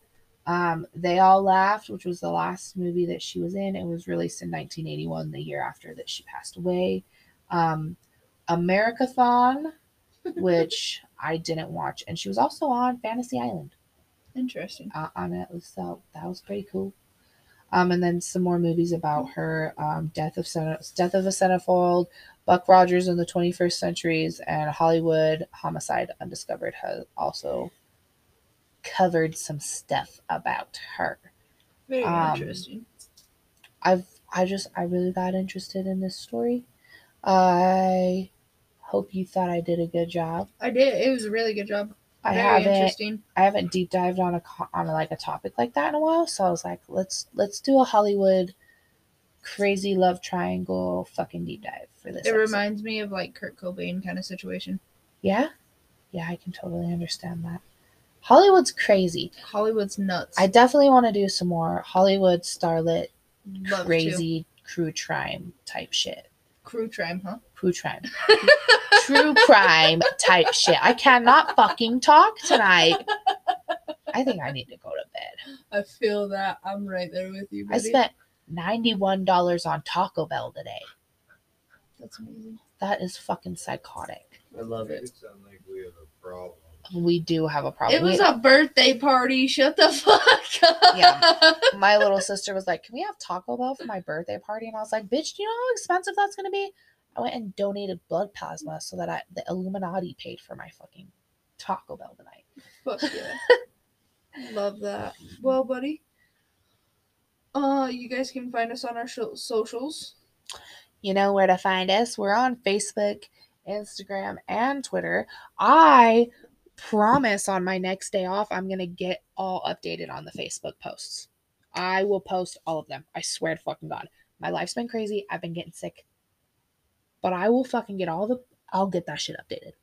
Um, they all laughed, which was the last movie that she was in. It was released in 1981, the year after that she passed away. Um, Americathon, which I didn't watch, and she was also on Fantasy Island interesting. uh, on it. So that was pretty cool. Um, and then some more movies about her: um, Death of Cen- Death of a Centerfold, Buck Rogers in the 21st Centuries, and Hollywood Homicide Undiscovered has also covered some stuff about her. Very Um, interesting. I've I just I really got interested in this story. I hope you thought I did a good job. I did. It was a really good job. I Very haven't interesting. I haven't deep dived on a on like a topic like that in a while, so I was like, let's let's do a Hollywood crazy love triangle fucking deep dive for this. It episode. reminds me of like Kurt Cobain kind of situation. Yeah, yeah, I can totally understand that. Hollywood's crazy. Hollywood's nuts. I definitely want to do some more Hollywood starlet Love to. crazy crew crime type shit. crew crime, huh? Crew crime. True crime type shit. I cannot fucking talk tonight. I think I need to go to bed. I feel that. I'm right there with you. I spent $91 on Taco Bell today. That's amazing. That is fucking psychotic. I love it. it sound like we have a problem. We do have a problem. It was We- a birthday party. Shut the fuck up. Yeah. my little sister was like, Can we have Taco Bell for my birthday party? And I was like, Bitch, do you know how expensive that's going to be? I went and donated blood plasma so that I, the Illuminati paid for my fucking Taco Bell tonight. Fuck yeah. Love that. Well, buddy. Uh, you guys can find us on our sho- socials. you know where to find us. We're on Facebook, Instagram, and Twitter. I promise on my next day off, I'm gonna get all updated on the Facebook posts. I will post all of them. I swear to fucking God. My life's been crazy. I've been getting sick. But I will fucking get all the I'll get that shit updated.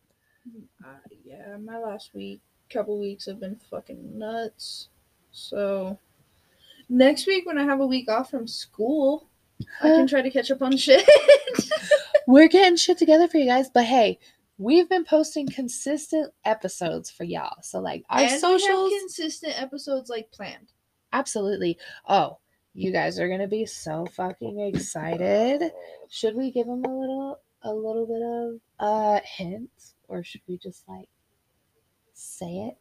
Uh, yeah, my last week, couple weeks have been fucking nuts. So next week when I have a week off from school, I can try to catch up on shit. We're getting shit together for you guys, but hey, we've been posting consistent episodes for y'all. So like our and socials consistent episodes like planned. absolutely. Oh, you guys are gonna be so fucking excited. Should we give them a little a little bit of uh hint or should we just like say it?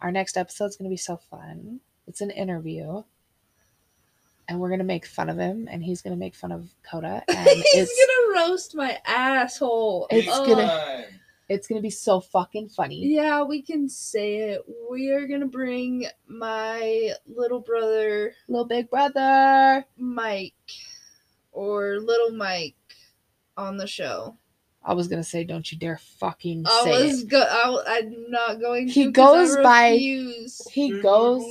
Our next episode's gonna be so fun. It's an interview. And we're gonna make fun of him and he's gonna make fun of Coda. And He's gonna roast my asshole. It's Oh. gonna- it's gonna be so fucking funny. Yeah, we can say it. We are gonna bring my little brother Little big brother. Mike or little Mike on the show. I was gonna say, don't you dare fucking I say was it. go. I, I'm not going. To He to 'cause goes I by- He goes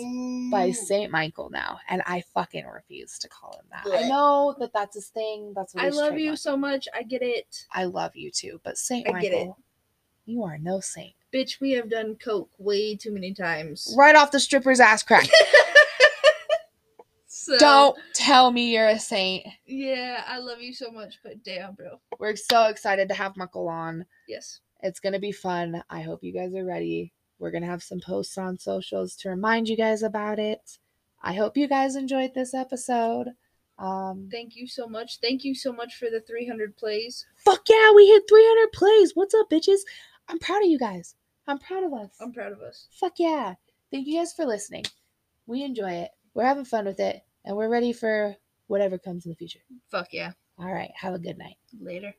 by Saint Michael now, and I fucking refuse to call him that. I know that that's his thing. That's what I he's love you trademarked. so much. I get it, I love you too, but Saint I get it. Michael, you are no saint. bitch. We have done coke way too many times. Right off the stripper's ass crack. So, Don't tell me you're a saint. Yeah, I love you so much, but damn, bro. We're so excited to have Michael on. Yes. It's gonna be fun. I hope you guys are ready. We're gonna have some posts on socials to remind you guys about it. I hope you guys enjoyed this episode. Um, Thank you so much. Thank you so much for the 300 plays. fuck yeah, we hit 300 plays. What's up, bitches? I'm proud of you guys. I'm proud of us. I'm proud of us. Fuck yeah. Thank you guys for listening. We enjoy it. We're having fun with it, and we're ready for whatever comes in the future. Fuck yeah. All right. Have a good night. Later.